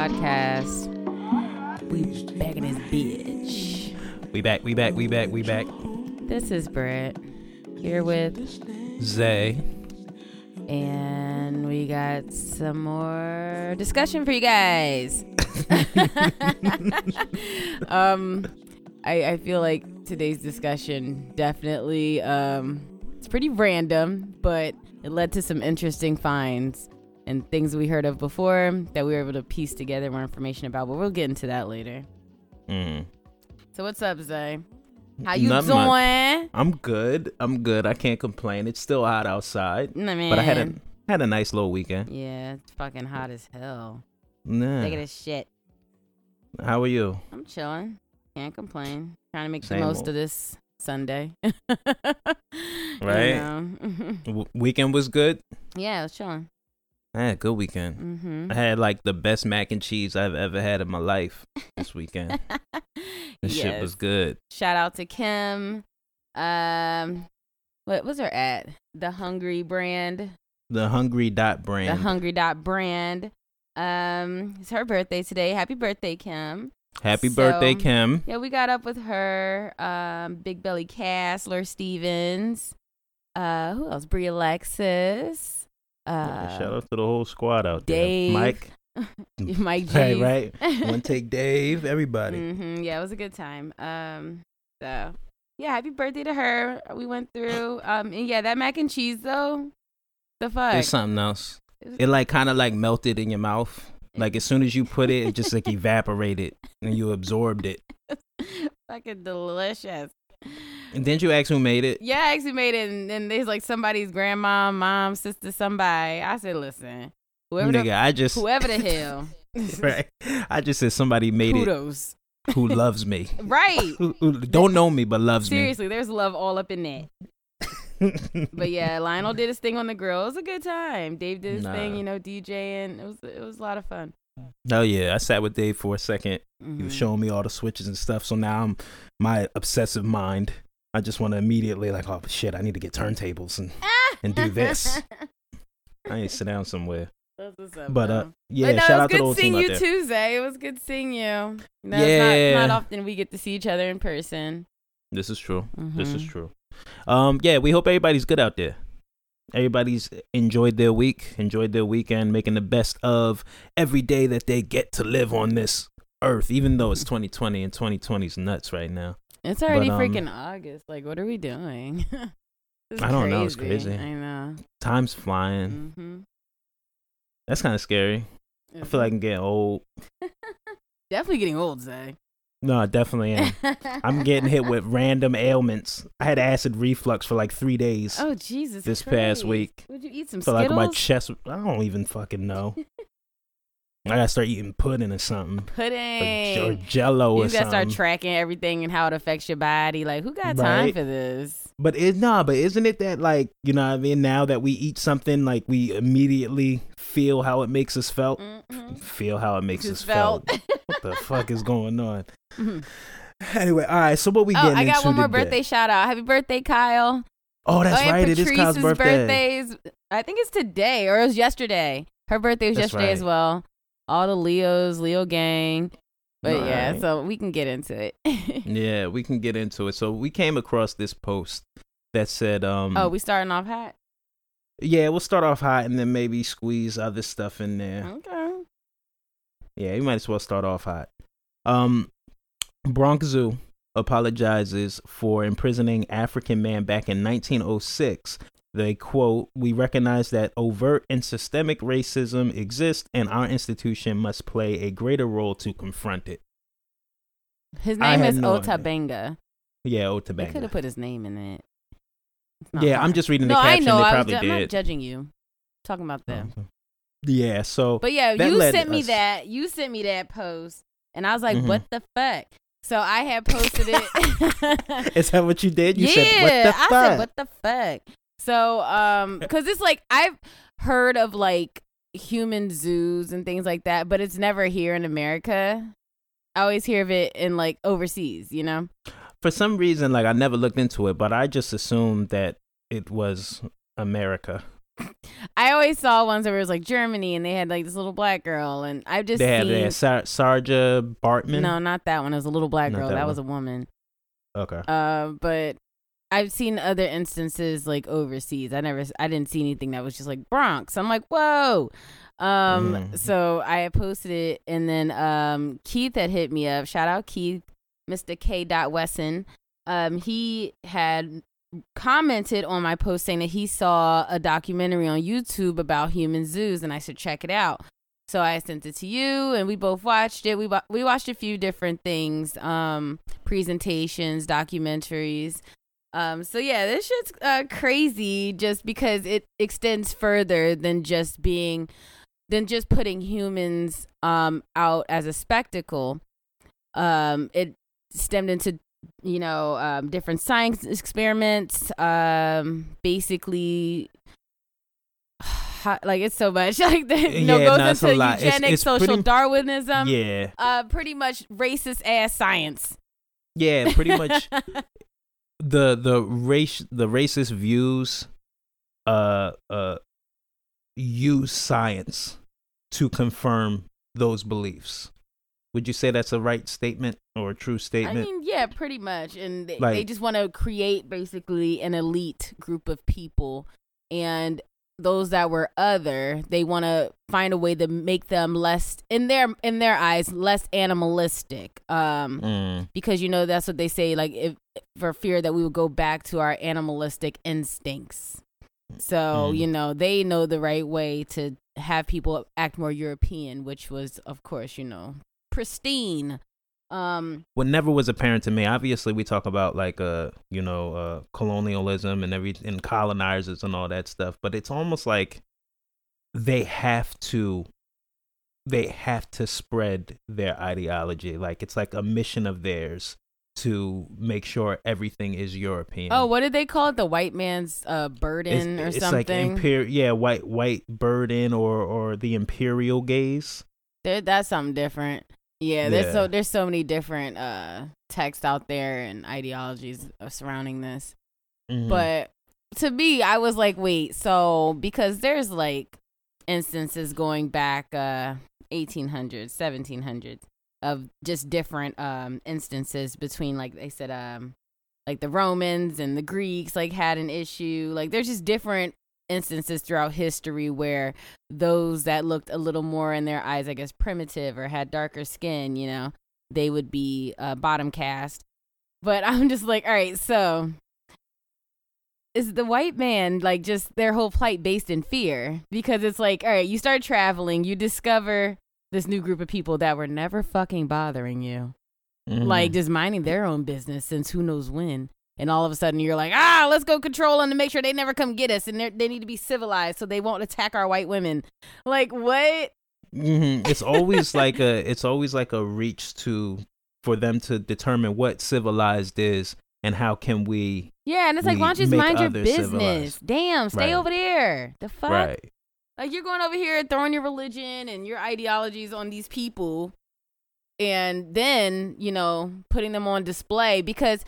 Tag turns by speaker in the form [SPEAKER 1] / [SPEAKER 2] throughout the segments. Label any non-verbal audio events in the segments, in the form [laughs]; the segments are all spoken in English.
[SPEAKER 1] podcast. We back in this bitch.
[SPEAKER 2] We back, we back, we back, we back.
[SPEAKER 1] This is Britt here with,
[SPEAKER 2] Zay.
[SPEAKER 1] and we got some more discussion for you guys. [laughs] um, I I feel like today's discussion definitely um it's pretty random, but it led to some interesting finds and things we heard of before that we were able to piece together more information about. But we'll get into that later.
[SPEAKER 2] Mm.
[SPEAKER 1] So what's up, Zay? How you
[SPEAKER 2] Not
[SPEAKER 1] doing?
[SPEAKER 2] much. I'm good. I'm good. I can't complain. It's still hot outside,
[SPEAKER 1] Nah, man.
[SPEAKER 2] but I had a had a nice little weekend.
[SPEAKER 1] yeah, it's fucking hot as hell.
[SPEAKER 2] Nah.
[SPEAKER 1] Look at this shit.
[SPEAKER 2] How are you?
[SPEAKER 1] I'm chilling. Can't complain. Trying to make
[SPEAKER 2] Same
[SPEAKER 1] the most
[SPEAKER 2] old.
[SPEAKER 1] of this Sunday. [laughs]
[SPEAKER 2] Right?
[SPEAKER 1] right. [laughs]
[SPEAKER 2] W- weekend was good.
[SPEAKER 1] yeah, I was chilling.
[SPEAKER 2] I had a good weekend.
[SPEAKER 1] Mm-hmm.
[SPEAKER 2] I had like the best mac and cheese I've ever had in my life this weekend. [laughs] This shit was good.
[SPEAKER 1] Shout out to Kim. Um, what was her at? The Hungry brand.
[SPEAKER 2] The Hungry Dot brand.
[SPEAKER 1] The Hungry Dot brand. Um, it's her birthday today. Happy birthday, Kim.
[SPEAKER 2] Happy birthday, Kim.
[SPEAKER 1] Yeah, we got up with her. Um, Big Belly Castler Stevens. Uh, who else? Brie Alexis.
[SPEAKER 2] Yeah, shout
[SPEAKER 1] Uh,
[SPEAKER 2] out to the whole squad out
[SPEAKER 1] Dave.
[SPEAKER 2] there. Mike. [laughs]
[SPEAKER 1] Mike G. [laughs]
[SPEAKER 2] Right, right. [laughs] One take Dave, everybody.
[SPEAKER 1] hmm Yeah, it was a good time. Um, so yeah, happy birthday to her. We went through. Um, and yeah, that mac and cheese though. The fuck.
[SPEAKER 2] It's something else.
[SPEAKER 1] It was-
[SPEAKER 2] It like kind of like melted in your mouth. Like as soon as you put it, it just like evaporated and you absorbed it.
[SPEAKER 1] fucking delicious.
[SPEAKER 2] And then you ask who made it.
[SPEAKER 1] Yeah, I actually made it, and then there's like somebody's grandma, mom, sister, somebody. I said, listen, whoever,
[SPEAKER 2] Nigga,
[SPEAKER 1] the,
[SPEAKER 2] I just [laughs]
[SPEAKER 1] whoever the hell, [laughs]
[SPEAKER 2] right. I just said somebody made
[SPEAKER 1] kudos.
[SPEAKER 2] it who loves me. [laughs]
[SPEAKER 1] Right.
[SPEAKER 2] Who, who don't know me but loves me.
[SPEAKER 1] Seriously, there's love all up in that. But yeah, Lionel did his thing on the grill. It was a good time. Dave did his thing, you know, DJing. It was it was a lot of fun.
[SPEAKER 2] Oh yeah, I sat with Dave for a second. He was
[SPEAKER 1] Mhm.
[SPEAKER 2] showing me all the switches and stuff. So now I'm my obsessive mind. I just want to immediately like, oh shit, I need to get turntables and [laughs] and do this. I need to sit down somewhere.
[SPEAKER 1] Up,
[SPEAKER 2] But uh, yeah,
[SPEAKER 1] but no,
[SPEAKER 2] shout
[SPEAKER 1] it
[SPEAKER 2] out
[SPEAKER 1] was
[SPEAKER 2] to the
[SPEAKER 1] good
[SPEAKER 2] whole
[SPEAKER 1] seeing
[SPEAKER 2] team out
[SPEAKER 1] you
[SPEAKER 2] there.
[SPEAKER 1] Tuesday. It was good seeing you. you it's
[SPEAKER 2] Yeah.
[SPEAKER 1] not, not often we get to see each other in person.
[SPEAKER 2] This is true. This is
[SPEAKER 1] Mhm.
[SPEAKER 2] true. Um, yeah, we hope everybody's good out there. Everybody's enjoyed their week, enjoyed their weekend, making the best of every day that they get to live on this earth. Even though it's 2020 and 2020's nuts right now.
[SPEAKER 1] It's already
[SPEAKER 2] But, um,
[SPEAKER 1] freaking August. Like, what are we doing? [laughs]
[SPEAKER 2] I don't know, it's crazy.
[SPEAKER 1] I know.
[SPEAKER 2] Time's flying.
[SPEAKER 1] Mm-hmm.
[SPEAKER 2] That's kind of scary. I feel like I'm getting old. [laughs]
[SPEAKER 1] definitely getting old, Zay.
[SPEAKER 2] No, I definitely am. [laughs] I'm getting hit with random ailments. I had acid reflux for like three days.
[SPEAKER 1] Oh Jesus!
[SPEAKER 2] This past week.
[SPEAKER 1] Would you eat some
[SPEAKER 2] feel like my chest. I don't even fucking know. [laughs] I gotta start eating pudding or something.
[SPEAKER 1] Pudding.
[SPEAKER 2] or Jello
[SPEAKER 1] you
[SPEAKER 2] or
[SPEAKER 1] gotta start tracking everything and how it affects your body. Like, who got time for this?
[SPEAKER 2] But it nah, but isn't it that like you know what I mean? Now that we eat something, like we immediately feel how it makes us felt.
[SPEAKER 1] Mhm.
[SPEAKER 2] Feel how it makes
[SPEAKER 1] Just
[SPEAKER 2] us felt. what the [laughs] fuck is going on? Anyway, all right. So what we
[SPEAKER 1] oh, I got one more
[SPEAKER 2] today?
[SPEAKER 1] birthday shout out. Happy birthday, Kyle.
[SPEAKER 2] Oh, that's
[SPEAKER 1] oh,
[SPEAKER 2] right. It is Kyle's birthday.
[SPEAKER 1] birthdays. I think it's today or it was yesterday. Her birthday was
[SPEAKER 2] That's
[SPEAKER 1] yesterday as well. All the Leos, Leo gang. But yeah, so we can get into it. [laughs]
[SPEAKER 2] Yeah, we can get into it. So we came across this post that said, um,
[SPEAKER 1] oh, we starting off hot.
[SPEAKER 2] yeah, we'll start off hot and then maybe squeeze other stuff in there.
[SPEAKER 1] Okay.
[SPEAKER 2] Yeah, you might as well start off hot. Um, Bronx Zoo apologizes for imprisoning African man back in 1906. They quote, "We recognize that overt and systemic racism exists, and our institution must play a greater role to confront it."
[SPEAKER 1] His name is
[SPEAKER 2] no idea.
[SPEAKER 1] Ota Benga.
[SPEAKER 2] Yeah,
[SPEAKER 1] They could have put his name in it. It's not
[SPEAKER 2] Yeah, I'm just reading
[SPEAKER 1] no,
[SPEAKER 2] the
[SPEAKER 1] I
[SPEAKER 2] caption.
[SPEAKER 1] know.
[SPEAKER 2] They
[SPEAKER 1] I was
[SPEAKER 2] probably
[SPEAKER 1] ju- I'm not judging you. talking about them.
[SPEAKER 2] Okay. Yeah, so
[SPEAKER 1] But yeah, you
[SPEAKER 2] led
[SPEAKER 1] sent me
[SPEAKER 2] us-
[SPEAKER 1] that. You sent me that post, and I was like,
[SPEAKER 2] Mhm.
[SPEAKER 1] "What the fuck?" So I had posted it. [laughs]
[SPEAKER 2] is that what you did? You
[SPEAKER 1] yeah,
[SPEAKER 2] said, "What the
[SPEAKER 1] I
[SPEAKER 2] fuck?"
[SPEAKER 1] said, "What the fuck?" So, um, [laughs] because it's like I've heard of like human zoos and things like that, but it's never here in America. I always hear of it in like overseas, you know.
[SPEAKER 2] For some reason, like I never looked into it, but I just assumed that it was America.
[SPEAKER 1] I always saw ones where it was like Germany and they had like this little black girl, and I've just
[SPEAKER 2] They had,
[SPEAKER 1] seen.
[SPEAKER 2] they had Sar- Saartjie Baartman.
[SPEAKER 1] no, not that one. It was a little black
[SPEAKER 2] Not
[SPEAKER 1] girl.
[SPEAKER 2] that
[SPEAKER 1] That, was a woman.
[SPEAKER 2] Okay.
[SPEAKER 1] Uh, but I've seen other instances like overseas. I never, I didn't see anything that was just like Bronx. I'm like, whoa. Um,
[SPEAKER 2] Mhm.
[SPEAKER 1] so I posted it, and then um, Keith had hit me up. Shout out Keith, Mr. K. Wesson. Um, he had commented on my post saying that he saw a documentary on YouTube about human zoos, and I should check it out. So I sent it to you, and we both watched it. We wa- we watched a few different things, um, presentations, documentaries. Um, so yeah, this shit's uh, crazy just because it extends further than just being, than just putting humans um out as a spectacle. Um, it stemmed into you know um, different science experiments. Um, basically. [sighs] Like it's so much [laughs] like the, you know
[SPEAKER 2] Yeah,
[SPEAKER 1] goes
[SPEAKER 2] no,
[SPEAKER 1] into
[SPEAKER 2] lot. It's- it's
[SPEAKER 1] social
[SPEAKER 2] pretty-
[SPEAKER 1] Darwinism,
[SPEAKER 2] yeah.
[SPEAKER 1] uh, pretty much racist ass science.
[SPEAKER 2] Yeah, pretty much [laughs] the the race the racist views uh uh use science to confirm those beliefs. Would you say that's a right statement or a true statement?
[SPEAKER 1] I mean, yeah, pretty much. And they, they just want to create basically an elite group of people. And those that were other, they want to find a way to make them less in their in their eyes less animalistic. Um
[SPEAKER 2] Mm,
[SPEAKER 1] because you know that's what they say like if for fear that we would go back to our animalistic instincts. So,
[SPEAKER 2] Mm.
[SPEAKER 1] you know, they know the right way to have people act more European, which was of course, you know, pristine. Um
[SPEAKER 2] what never was apparent to me. Obviously, we talk about like uh you know uh colonialism and every and colonizers and all that stuff, but it's almost like they have to they have to spread their ideology. Like it's like a mission of theirs to make sure everything is European.
[SPEAKER 1] Oh, what did they call it? The white man's uh, burden or
[SPEAKER 2] it's, it's
[SPEAKER 1] something.
[SPEAKER 2] like yeah, white white burden or or the imperial gaze.
[SPEAKER 1] There- that's something different. Yeah, there's
[SPEAKER 2] Yeah.
[SPEAKER 1] so there's so many different uh texts out there and ideologies uh, surrounding this.
[SPEAKER 2] Mhm.
[SPEAKER 1] But to me, I was like, wait, so because there's like instances going back uh 1800s, 1700s of just different um instances between like they said um like the Romans and the Greeks like had an issue. Like there's just different instances throughout history where those that looked a little more in their eyes, I guess, primitive or had darker skin, you know, they would be uh, bottom cast. But [laughs] I'm just like, all right, so is the white man like just their whole plight based in fear? Because it's like, all right, you start traveling, you discover this new group of people that were never fucking bothering you
[SPEAKER 2] Mhm.
[SPEAKER 1] like just minding their own business since who knows when. And all of a sudden you're like, ah, let's go control them to make sure they never come get us. And they're- need to be civilized so they won't attack our white women. Like, what?
[SPEAKER 2] hmm [laughs] It's always like a it's always like a reach to for them to determine what civilized is and how can we
[SPEAKER 1] Yeah, and it's like, why don't you just mind your business?
[SPEAKER 2] civilized.
[SPEAKER 1] Damn, stay
[SPEAKER 2] Right.
[SPEAKER 1] over there. The fuck?
[SPEAKER 2] right
[SPEAKER 1] Like, you're going over here throwing your religion and your ideologies on these people. And then, you know, putting them on display because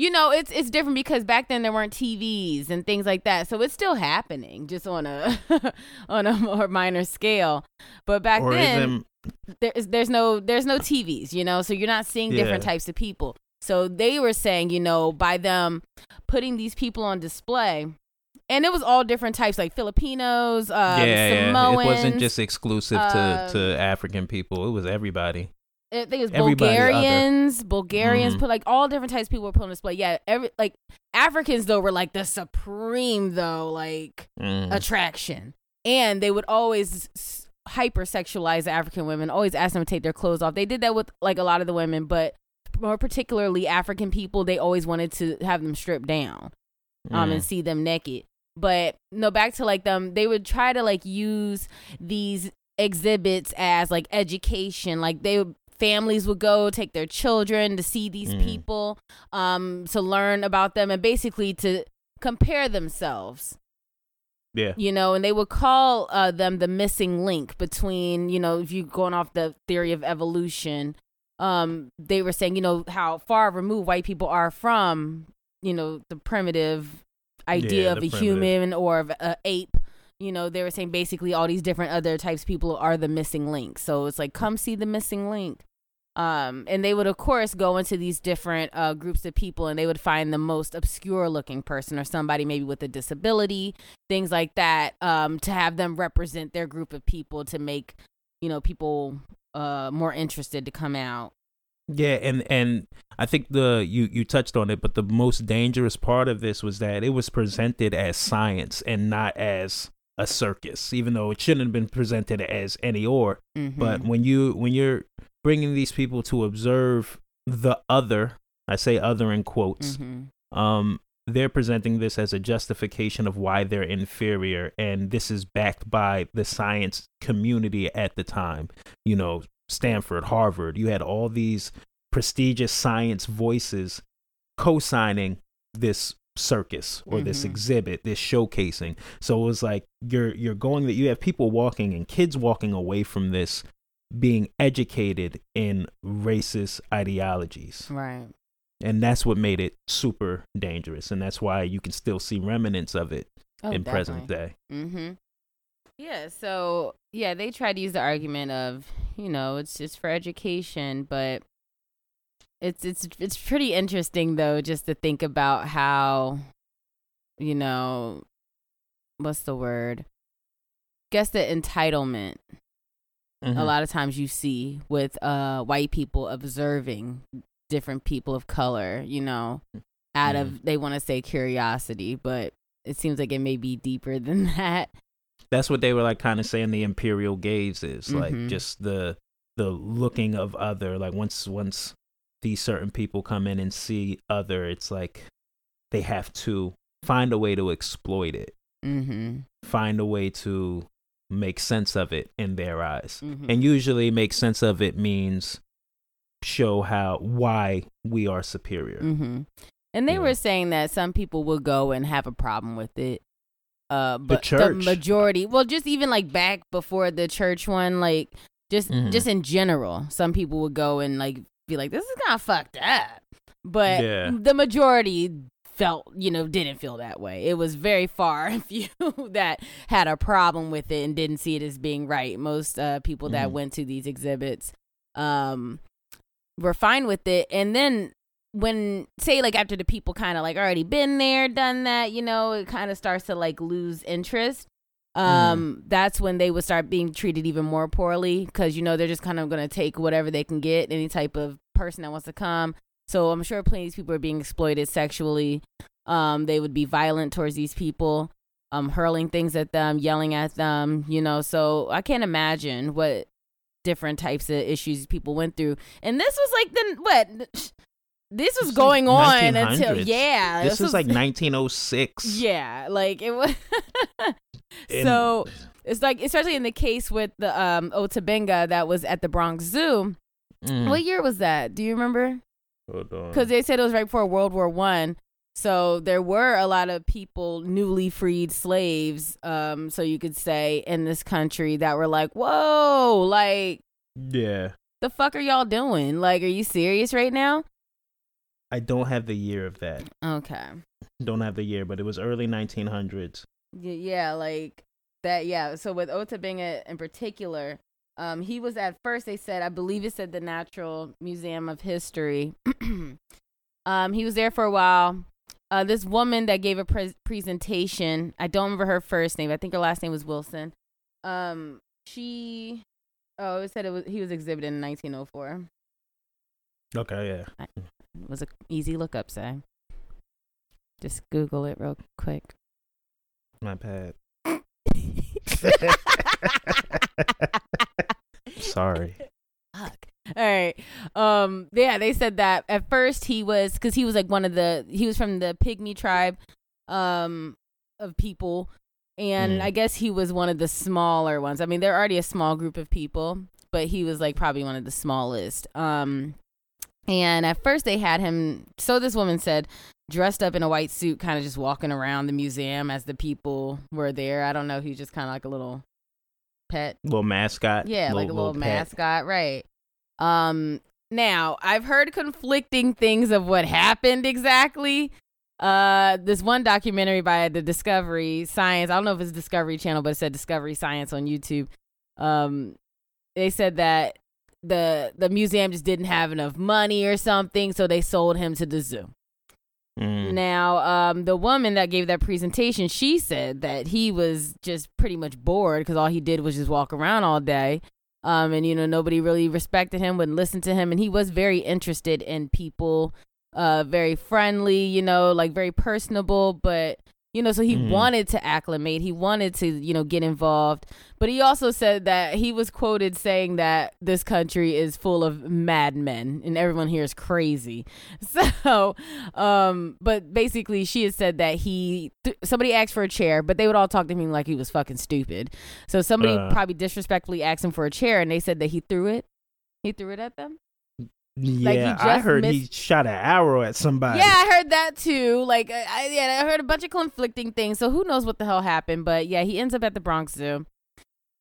[SPEAKER 1] you know, it's it's different because back then there weren't TVs and things like that. So it's still happening, just on a [laughs] on a more minor scale. But back
[SPEAKER 2] or
[SPEAKER 1] then there's there's no there's no TVs, you know, so you're not seeing different
[SPEAKER 2] Yeah.
[SPEAKER 1] types of people. So they were saying, you know, by them putting these people on display, and it was all different types, like Filipinos, um,
[SPEAKER 2] yeah, yeah, it wasn't just exclusive to
[SPEAKER 1] um,
[SPEAKER 2] to African people. It was everybody.
[SPEAKER 1] I think it was
[SPEAKER 2] everybody other.
[SPEAKER 1] Bulgarians. Bulgarians
[SPEAKER 2] Mhm.
[SPEAKER 1] put like all different types of people were put on display. Yeah, every like Africans though were like the supreme though like
[SPEAKER 2] Mm.
[SPEAKER 1] attraction, and they would always s- hypersexualize African women. Always ask them to take their clothes off. They did that with like a lot of the women, but more particularly African people. They always wanted to have them stripped down um
[SPEAKER 2] Mm.
[SPEAKER 1] and see them naked. But no, back to like them, they would try to like use these exhibits as like education. Like they would families would go take their children to see these
[SPEAKER 2] Mm.
[SPEAKER 1] people, um, to learn about them and basically to compare themselves
[SPEAKER 2] yeah.
[SPEAKER 1] you know, and they would call uh, them the missing link between, you know, if you're going off the theory of evolution, um, they were saying, you know, how far removed white people are from, you know, the primitive idea
[SPEAKER 2] Yeah,
[SPEAKER 1] of a
[SPEAKER 2] primitive.
[SPEAKER 1] human or of a ape, you know, they were saying basically all these different other types of people are the missing link. So it's like, come see the missing link. Um, and they would, of course, go into these different uh, groups of people and they would find the most obscure looking person or somebody maybe with a disability, things like that, um, to have them represent their group of people to make, you know, people uh, more interested to come out.
[SPEAKER 2] Yeah, and and I think the you you touched on it, but the most dangerous part of this was that it was presented as science and not as a circus, even though it shouldn't have been presented as any or.
[SPEAKER 1] Mm-hmm.
[SPEAKER 2] But when you when you're bringing these people to observe the other, I say other in quotes,
[SPEAKER 1] Mhm.
[SPEAKER 2] um, they're presenting this as a justification of why they're inferior, and this is backed by the science community at the time. You know, Stanford, Harvard. You had all these prestigious science voices co-signing this circus or this
[SPEAKER 1] Mhm.
[SPEAKER 2] exhibit, this showcasing. So it was like you're you're going that you have people walking and kids walking away from this being educated in racist ideologies.
[SPEAKER 1] right.
[SPEAKER 2] And that's what made it super dangerous. And that's why you can still see remnants of it
[SPEAKER 1] Oh,
[SPEAKER 2] in present day.
[SPEAKER 1] Mm-hmm. Yeah, so yeah, they tried to use the argument of, you know, it's just for education, but it's it's it's pretty interesting though just to think about how you know what's the word? Guess the entitlement
[SPEAKER 2] Mm-hmm.
[SPEAKER 1] a lot of times you see with uh white people observing different people of color, you know, out of they want to say curiosity, but it seems like it may be deeper [laughs] than that.
[SPEAKER 2] That's what they were like kind of saying the imperial gaze is like
[SPEAKER 1] Mhm.
[SPEAKER 2] just the the looking of other like once once these certain people come in and see other it's like they have to find a way to exploit it
[SPEAKER 1] Mm-hmm.
[SPEAKER 2] find a way to make sense of it in their eyes
[SPEAKER 1] Mhm.
[SPEAKER 2] and usually make sense of it means show how why we are superior
[SPEAKER 1] hmm And they
[SPEAKER 2] Yeah.
[SPEAKER 1] were saying that some people will go and have a problem with it. Uh, but the,
[SPEAKER 2] church.
[SPEAKER 1] majority, well, just even like back before the church one, like just
[SPEAKER 2] Mhm.
[SPEAKER 1] just in general, some people would go and like be like, "This is kind of fucked up," but
[SPEAKER 2] Yeah.
[SPEAKER 1] the majority felt, you know, didn't feel that way. It was very far [laughs] few that had a problem with it and didn't see it as being right. Most uh, people that
[SPEAKER 2] Mhm.
[SPEAKER 1] went to these exhibits, um, were fine with it, and then when say like after the people kind of like already been there done that you know it kind of starts to like lose interest um that's when they would start being treated even more poorly because you know they're just kind of going to take whatever they can get any type of person that wants to come so i'm sure plenty of these people are being exploited sexually. Um they would be violent towards these people um hurling things at them yelling at them you know? So i can't imagine what different types of issues people went through. And this was like the what this was
[SPEAKER 2] It's
[SPEAKER 1] going
[SPEAKER 2] like
[SPEAKER 1] on until yeah
[SPEAKER 2] this was like 1906 [laughs]
[SPEAKER 1] yeah like it was [laughs] so it's like especially in the case with the um Ota Benga that was at the bronx zoo.
[SPEAKER 2] Mm.
[SPEAKER 1] what year was that? Do you remember
[SPEAKER 2] Hold on.
[SPEAKER 1] because they said it was right before world war one so there were a lot of people newly freed slaves um so you could say in this country that were like whoa like
[SPEAKER 2] yeah
[SPEAKER 1] the fuck are y'all doing like are you serious right now
[SPEAKER 2] I don't have the year of that.
[SPEAKER 1] okay
[SPEAKER 2] Don't have the year, but it was early 1900s.
[SPEAKER 1] Y- yeah, like that. Yeah. So with Ota Benga in particular, um, he was at first. They said, I believe it said the Natural Museum of History. [clears throat] um, he was there for a while. Uh, this woman that gave a pre- presentation. I don't remember her first name. I think her last name was Wilson. Um, she. Oh, it said it was. He was exhibited in 1904.
[SPEAKER 2] Okay, yeah.
[SPEAKER 1] It was a easy look up. Say. Just Google it real quick.
[SPEAKER 2] My pad. [laughs] [laughs] [laughs] Sorry. [laughs]
[SPEAKER 1] Fuck. All right. Um. Yeah, they said that at first he was because he was like one of the he was from the pygmy tribe, um, of people, and
[SPEAKER 2] Mm.
[SPEAKER 1] I guess he was one of the smaller ones. I mean, they're already a small group of people, but he was like probably one of the smallest. Um, and at first they had him. So this woman said, dressed up in a white suit, kind of just walking around the museum as the people were there. I don't know. He was just kind of like a little pet
[SPEAKER 2] Little mascot.
[SPEAKER 1] yeah, like a little,
[SPEAKER 2] pet.
[SPEAKER 1] mascot, right? Um, now I've heard conflicting things of what happened exactly. uh, this one documentary by the Discovery Science. I don't know if it's Discovery Channel, but it said Discovery Science on YouTube. Um, they said that the the museum just didn't have enough money or something, so they sold him to the zoo.
[SPEAKER 2] Mm.
[SPEAKER 1] Now, um, the woman that gave that presentation, she said that he was just pretty much bored because all he did was just walk around all day. Um, and you know, nobody really respected him, wouldn't listen to him, and he was very interested in people, uh, very friendly, you know, like very personable, but you know, so he
[SPEAKER 2] Mhm.
[SPEAKER 1] wanted to acclimate, he wanted to, you know, get involved, but he also said that he was quoted saying that this country is full of madmen and everyone here is crazy. [laughs] So, um, but basically, she had said that he th- somebody asked for a chair, but they would all talk to him like he was fucking stupid. So somebody
[SPEAKER 2] Uh.
[SPEAKER 1] probably disrespectfully asked him for a chair, and they said that he threw it. He threw it at them.
[SPEAKER 2] Yeah,
[SPEAKER 1] he
[SPEAKER 2] I heard he shot an arrow at somebody.
[SPEAKER 1] Yeah, I heard that too. Like, I, I- yeah, I heard a bunch of conflicting things. So who knows what the hell happened? But yeah, he ends up at the Bronx Zoo,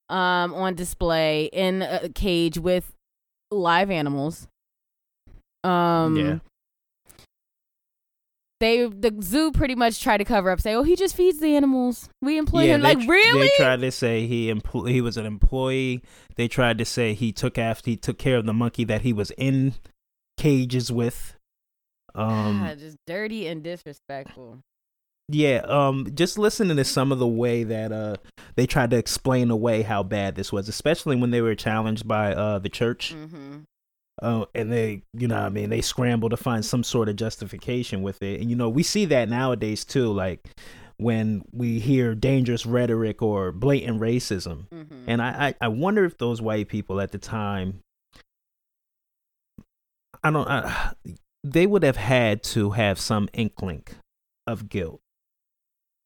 [SPEAKER 1] um, on display in a cage with live animals. Um,
[SPEAKER 2] Yeah.
[SPEAKER 1] They the zoo pretty much tried to cover up, say, "Oh, he just feeds the animals. We employ him."
[SPEAKER 2] they
[SPEAKER 1] Like, really?
[SPEAKER 2] They tried to say he empl- he was an employee. They tried to say he took after he took care of the monkey that he was in cages with. Um,
[SPEAKER 1] God, just dirty and disrespectful.
[SPEAKER 2] yeah. Um, just listening to some of the way that uh they tried to explain away how bad this was, especially when they were challenged by uh the church.
[SPEAKER 1] Mm-hmm.
[SPEAKER 2] Uh, and they, you know, what I mean, they scramble to find some sort of justification with it. And you know, we see that nowadays too. Like when we hear dangerous rhetoric or blatant racism,
[SPEAKER 1] Mm-hmm.
[SPEAKER 2] and I, I, I wonder if those white people at the time, I don't, I, they would have had to have some inkling of guilt.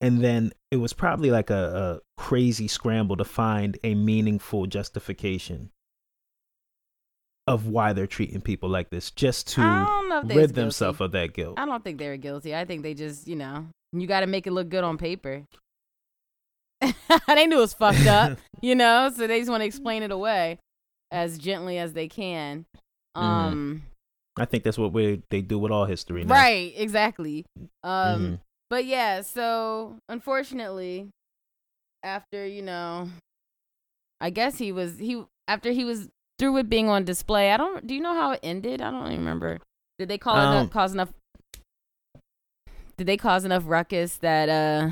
[SPEAKER 2] And then it was probably like a, a crazy scramble to find a meaningful justification of why they're treating people like this, just to
[SPEAKER 1] I don't know if they was
[SPEAKER 2] rid themselves of that guilt.
[SPEAKER 1] I don't think they were guilty. I think they just, you know, you got to make it look good on paper. [laughs] they knew it was fucked up, [laughs] you know, so they just want to explain it away as gently as they can.
[SPEAKER 2] Mm-hmm.
[SPEAKER 1] Um,
[SPEAKER 2] I think that's what we they do with all history now.
[SPEAKER 1] right, exactly. Um,
[SPEAKER 2] Mhm.
[SPEAKER 1] but yeah, so unfortunately, after you know, I guess he was he after he was through with being on display. I don't. Do you know how it ended? I don't remember. Did they call it
[SPEAKER 2] Um,
[SPEAKER 1] enough, cause enough? Did they cause enough ruckus that uh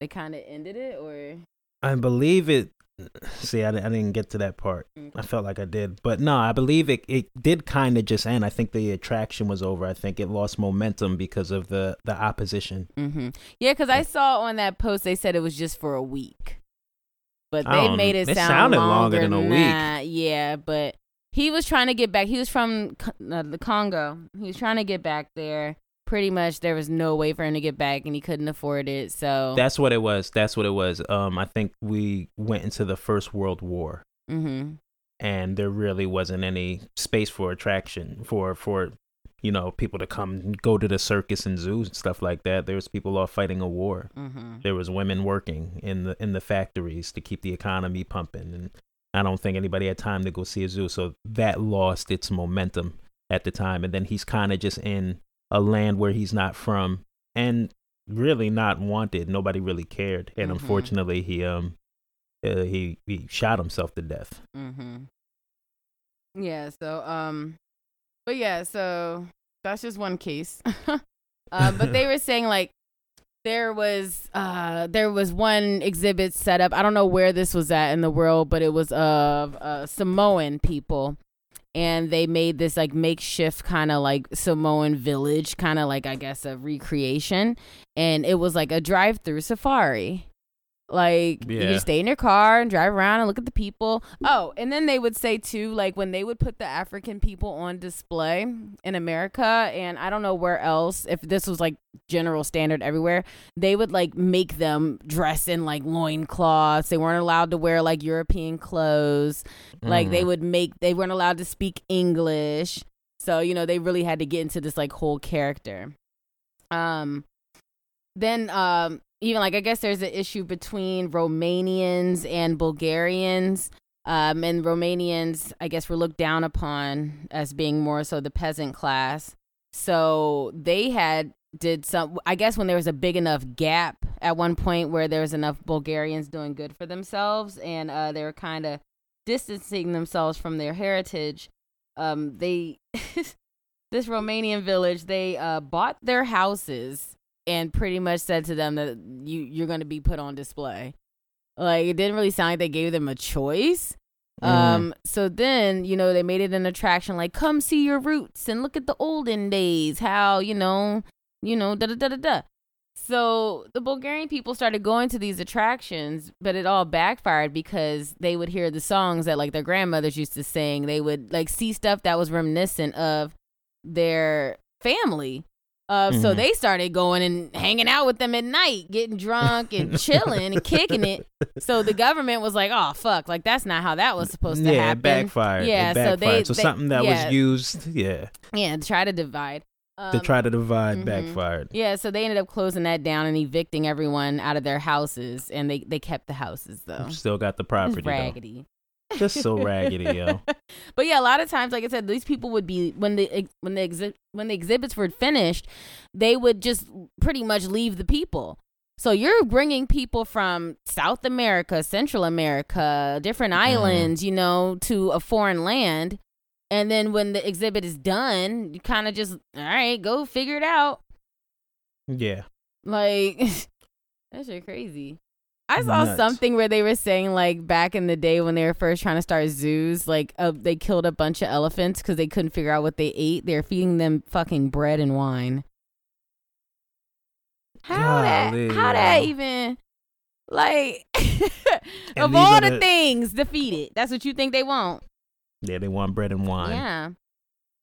[SPEAKER 1] they kind of ended it, or
[SPEAKER 2] I believe it. See, I, I didn't get to that part. I felt like I did, but no, I believe it. It did kind of just end. I think the attraction was over. I think it lost momentum because of the the opposition.
[SPEAKER 1] mm-hmm. yeah? Because I saw on that post they said it was just for a week, but they made it
[SPEAKER 2] it
[SPEAKER 1] sound
[SPEAKER 2] sounded
[SPEAKER 1] longer,
[SPEAKER 2] longer than a
[SPEAKER 1] than
[SPEAKER 2] week.
[SPEAKER 1] that. Yeah, but he was trying to get back. He was from uh, the Congo. He was trying to get back there. Pretty much, there was no way for him to get back, and he couldn't afford it. So
[SPEAKER 2] That's what it was. That's what it was. Um, I think we went into the First World War,
[SPEAKER 1] hmm
[SPEAKER 2] and there really wasn't any space for attraction for for you know people to come go to the circus and zoos and stuff like that. There was people all fighting a war.
[SPEAKER 1] hmm
[SPEAKER 2] there was women working in the in the factories to keep the economy pumping and I don't think anybody had time to go see a zoo so that lost its momentum at the time and then he's kind of just in a land where he's not from and really not wanted nobody really cared and
[SPEAKER 1] Mhm.
[SPEAKER 2] unfortunately he um uh, he he shot himself to death
[SPEAKER 1] Mm-hmm. Yeah. So um, but yeah. So that's just one case. uh, [laughs] but they [laughs] were saying like there was uh there was one exhibit set up. I don't know where this was at in the world, but it was of uh, Samoan people. And they made this like makeshift kind of like Samoan village, kind of like I guess a recreation, and it was like a drive-through safari. Like you just stay in your car and drive around and look at the people. Oh, and then they would say too, like when they would put the African people on display in America, and I don't know where else, if this was like general standard everywhere, they would like make them dress in like loincloths. They weren't allowed to wear like European clothes. Like they
[SPEAKER 2] Mhm.
[SPEAKER 1] would make they weren't allowed to speak English. So, you know, they really had to get into this like whole character. Um then um even like I guess there's an issue between Romanians and Bulgarians. Um and Romanians I guess were looked down upon as being more so the peasant class. So they had did some. I guess when there was a big enough gap at one point where there was enough Bulgarians doing good for themselves, and uh, they were kind of distancing themselves from their heritage. Um, they [laughs] this Romanian village they uh, bought their houses and pretty much said to them that you you're going to be put on display. Like it didn't really sound like they gave them a choice.
[SPEAKER 2] Mm.
[SPEAKER 1] Um, so then, you know, they made it an attraction like come see your roots and look at the olden days, how, you know, you know, da da da da da. So the Bulgarian people started going to these attractions, but it all backfired because they would hear the songs that like their grandmothers used to sing. They would like see stuff that was reminiscent of their family. Uh, So
[SPEAKER 2] Mhm.
[SPEAKER 1] they started going and hanging out with them at night, getting drunk and [laughs] chilling and kicking it. So the government was like, "Oh fuck, like that's not how that was supposed to
[SPEAKER 2] yeah,
[SPEAKER 1] happen."
[SPEAKER 2] it backfired.
[SPEAKER 1] Yeah,
[SPEAKER 2] it
[SPEAKER 1] so they-
[SPEAKER 2] so
[SPEAKER 1] they-
[SPEAKER 2] something that
[SPEAKER 1] yeah.
[SPEAKER 2] was used, yeah,
[SPEAKER 1] Yeah, to try to divide. Um,
[SPEAKER 2] to try to divide
[SPEAKER 1] mhm.
[SPEAKER 2] backfired.
[SPEAKER 1] Yeah, so they ended up closing that down and evicting everyone out of their houses, and they they kept the houses though.
[SPEAKER 2] Still got the
[SPEAKER 1] It's
[SPEAKER 2] property though.
[SPEAKER 1] raggedy.
[SPEAKER 2] Just so raggedy, yo. [laughs]
[SPEAKER 1] But yeah, a lot of times, like I said, these people would be when the when the exhi- when the exhibits were finished, they would just pretty much leave the people. So you're bringing people from South America, Central America, different
[SPEAKER 2] Mm-hmm.
[SPEAKER 1] islands, you know, to a foreign land, and then when the exhibit is done, you kind of just all right, go figure it out.
[SPEAKER 2] Yeah.
[SPEAKER 1] Like [laughs] that's crazy. I saw
[SPEAKER 2] Nuts.
[SPEAKER 1] something where they were saying like back in the day when they were first trying to start zoos, like uh, they killed a bunch of elephants because they couldn't figure out what they ate. They're feeding them fucking bread and wine. How
[SPEAKER 2] Golly,
[SPEAKER 1] that? How that even? Like [laughs] of all the
[SPEAKER 2] the-
[SPEAKER 1] things defeated, that's what you think they want.
[SPEAKER 2] Yeah, they want bread and wine.
[SPEAKER 1] Yeah.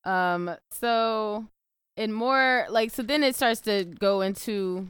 [SPEAKER 1] Um. So, and more like so. Then it starts to go into.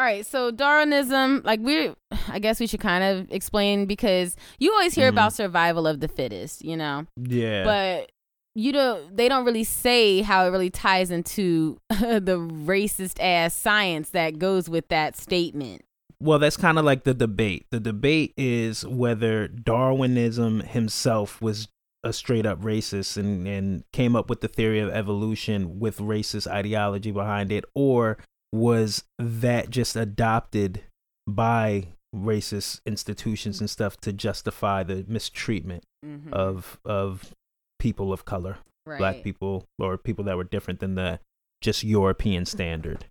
[SPEAKER 1] All right. So Darwinism, like we, [sighs] I guess we should kind of explain because you always hear
[SPEAKER 2] Mhm.
[SPEAKER 1] about survival of the fittest, you know,
[SPEAKER 2] Yeah.
[SPEAKER 1] but you don't. They don't really say how it really ties into [laughs] the racist ass science that goes with that statement.
[SPEAKER 2] Well, that's kind of like the debate. The debate is whether Darwinism himself was a straight up racist and, and came up with the theory of evolution with racist ideology behind it, or was that just adopted by racist institutions and stuff to justify the mistreatment
[SPEAKER 1] Mhm.
[SPEAKER 2] of of people of color,
[SPEAKER 1] right.
[SPEAKER 2] black people or people that were different than the just European standard.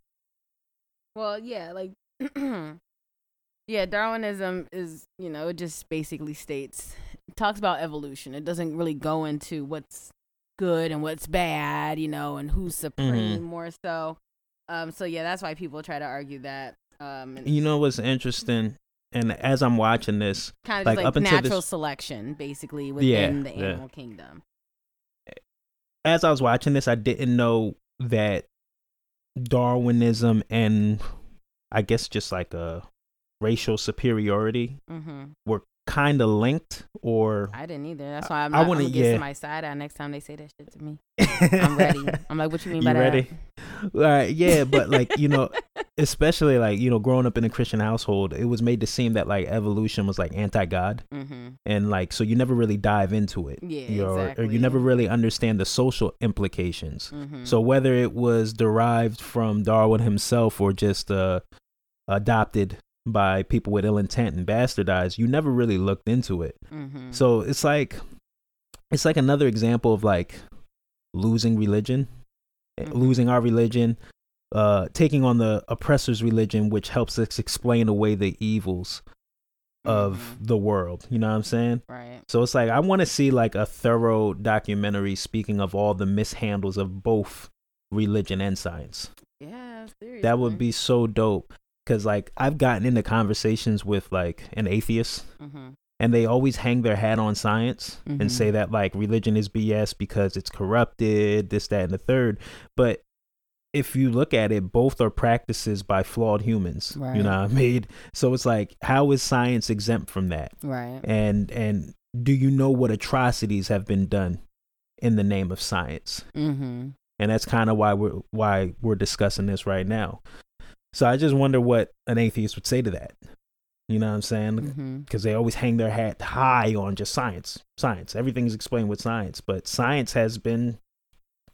[SPEAKER 1] Well, yeah, like [clears throat] yeah, Darwinism is, you know, it just basically states talks about evolution. It doesn't really go into what's good and what's bad, you know, and who's supreme more so. Um so yeah, that's why people try to argue that um and
[SPEAKER 2] You know what's interesting? And as I'm watching this,
[SPEAKER 1] kind of
[SPEAKER 2] like,
[SPEAKER 1] like
[SPEAKER 2] up until
[SPEAKER 1] natural
[SPEAKER 2] this-
[SPEAKER 1] selection basically
[SPEAKER 2] Yeah,
[SPEAKER 1] within the
[SPEAKER 2] yeah.
[SPEAKER 1] animal kingdom.
[SPEAKER 2] as I was watching this, I didn't know that Darwinism and I guess just like a racial superiority
[SPEAKER 1] Mhm.
[SPEAKER 2] were kind of linked or
[SPEAKER 1] I didn't either. That's why I'm, not, I want to get
[SPEAKER 2] yeah.
[SPEAKER 1] somebody side eye next time they say that shit to me. [laughs] I'm ready. I'm like, what you mean
[SPEAKER 2] You
[SPEAKER 1] by that?
[SPEAKER 2] You ready? All right, yeah, but like, you know, [laughs] especially like, you know, growing up in a Christian household, it was made to seem that like evolution was like anti-God
[SPEAKER 1] mm-hmm.
[SPEAKER 2] and like so you never really dive into it.
[SPEAKER 1] Yeah,
[SPEAKER 2] you know, or- or you never really understand the social implications.
[SPEAKER 1] Mm-hmm.
[SPEAKER 2] So whether it was derived from Darwin himself or just uh, adopted by people with ill intent and bastardized, you never really looked into it.
[SPEAKER 1] mm-hmm.
[SPEAKER 2] So it's like it's like another example of like losing religion, eh,
[SPEAKER 1] Mhm.
[SPEAKER 2] losing our religion, uh, taking on the oppressor's religion, which helps us explain away the evils of
[SPEAKER 1] Mhm.
[SPEAKER 2] the world. You know what I'm saying?
[SPEAKER 1] right.
[SPEAKER 2] So it's like I want to see like a thorough documentary speaking of all the mishandles of both religion and science.
[SPEAKER 1] Yeah, seriously.
[SPEAKER 2] That would be so dope cuz like I've gotten into conversations with like an atheist
[SPEAKER 1] Mm-hmm.
[SPEAKER 2] and they always hang their hat on science
[SPEAKER 1] Mhm.
[SPEAKER 2] and say that like religion is BS because it's corrupted, this that and the third. But if you look at it, both are practices by flawed humans.
[SPEAKER 1] Right.
[SPEAKER 2] You know what I mean? So it's like how is science exempt from that?
[SPEAKER 1] Right.
[SPEAKER 2] and and do you know what atrocities have been done in the name of science
[SPEAKER 1] Mm-hmm.
[SPEAKER 2] and that's kind of why we're why we're discussing this right now so i just wonder what an atheist would say to that you know what i'm saying
[SPEAKER 1] Mm-hmm.
[SPEAKER 2] because they always hang their hat high on just science science everything's explained with science but science has been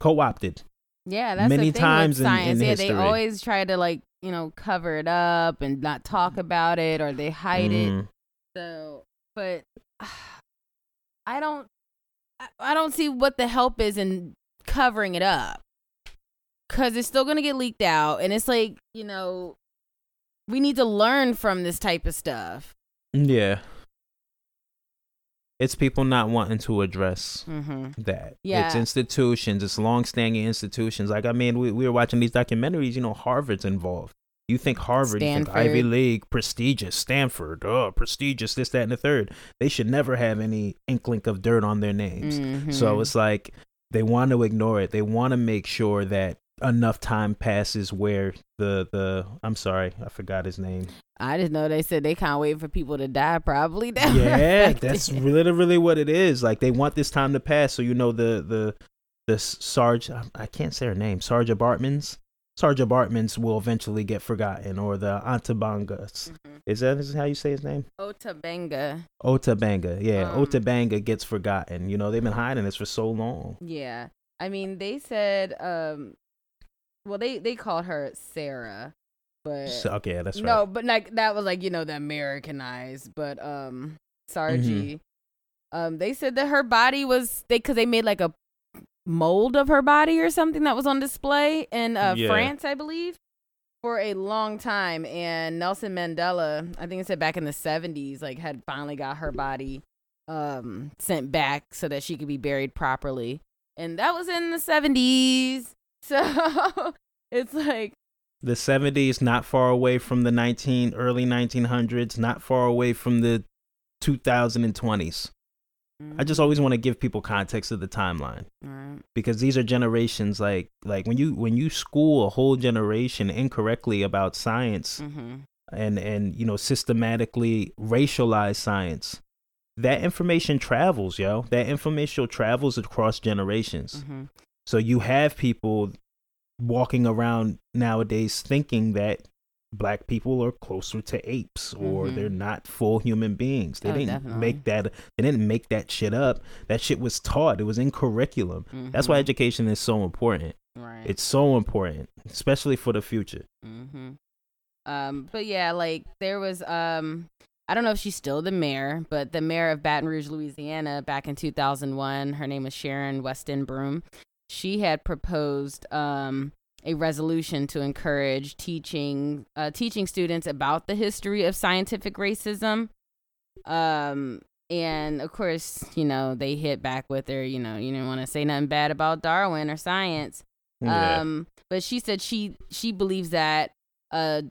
[SPEAKER 2] co-opted
[SPEAKER 1] Yeah, that's
[SPEAKER 2] Many times in-
[SPEAKER 1] science.
[SPEAKER 2] in
[SPEAKER 1] yeah,
[SPEAKER 2] history.
[SPEAKER 1] they always try to like you know cover it up and not talk about it, or they hide it.
[SPEAKER 2] Mm.
[SPEAKER 1] So, but [sighs] I don't, I don't see what the help is in covering it up, because it's still gonna get leaked out, and it's like you know, we need to learn from this type of stuff.
[SPEAKER 2] Yeah. It's people not wanting to address
[SPEAKER 1] Mm-hmm.
[SPEAKER 2] that. It's institutions, it's long-standing institutions. Like I mean, we, we were watching these documentaries. You know, Harvard's involved. You think Harvard, you think Ivy League, prestigious, Stanford, oh, prestigious, this, that, and the third. They should never have any inkling of dirt on their names.
[SPEAKER 1] Mm-hmm.
[SPEAKER 2] So it's like they want to ignore it. They want to make sure that enough time passes where the the I'm sorry, I forgot his name.
[SPEAKER 1] I just know they said they can't wait for people to die. Probably. That [laughs]
[SPEAKER 2] yeah, that's [laughs] literally what it is. Like they want this time to pass, so you know the the the Sarge. I- can't say her name. Sarge Bartmans. Sarge Bartmans will eventually get forgotten, or the Antabangas.
[SPEAKER 1] Mhm.
[SPEAKER 2] Is that is how you say his name?
[SPEAKER 1] Otabanga.
[SPEAKER 2] Otabanga. Yeah,
[SPEAKER 1] Um,
[SPEAKER 2] Otabanga gets forgotten. You know they've been hiding this for so long.
[SPEAKER 1] Yeah. I mean, they said, um, well, they they called her Sarah, but
[SPEAKER 2] So, okay, that's right.
[SPEAKER 1] no, but like that was like you know the Americanized, but um, Sargi,
[SPEAKER 2] Mm-hmm.
[SPEAKER 1] um, they said that her body was they because they made like a mold of her body or something that was on display in uh,
[SPEAKER 2] Yeah.
[SPEAKER 1] France, I believe. For a long time, and Nelson Mandela, I think it said back in the seventies, like had finally got her body um sent back so that she could be buried properly and that was in the 70s [laughs] so it's like
[SPEAKER 2] the 70s not far away from the 19 early 1900s not far away from the 2020s i just always want to give people context of the timeline
[SPEAKER 1] Right.
[SPEAKER 2] because these are generations like like when you when you school a whole generation incorrectly about science
[SPEAKER 1] Mhm.
[SPEAKER 2] and and you know systematically racialize science that information travels yo that information travels across generations
[SPEAKER 1] Mhm.
[SPEAKER 2] So you have people walking around nowadays thinking that black people are closer to apes or
[SPEAKER 1] Mhm.
[SPEAKER 2] they're not full human beings. They
[SPEAKER 1] Oh,
[SPEAKER 2] didn't
[SPEAKER 1] definitely.
[SPEAKER 2] make that they didn't make that shit up. That shit was taught. It was in curriculum. That's why
[SPEAKER 1] Mhm.
[SPEAKER 2] education is so important.
[SPEAKER 1] right
[SPEAKER 2] It's so important, especially for the future.
[SPEAKER 1] Mm-hmm. Um, but yeah, like there was um I don't know if she's still the mayor, but the mayor of Baton Rouge, Louisiana, back in 2001, her name was Sharon Weston Broome. She had proposed um a resolution to encourage teaching uh, teaching students about the history of scientific racism. Um, and of course, you know they hit back with her. You know, you didn't want to say nothing bad about Darwin or science.
[SPEAKER 2] Yeah.
[SPEAKER 1] Um, but she said she she believes that uh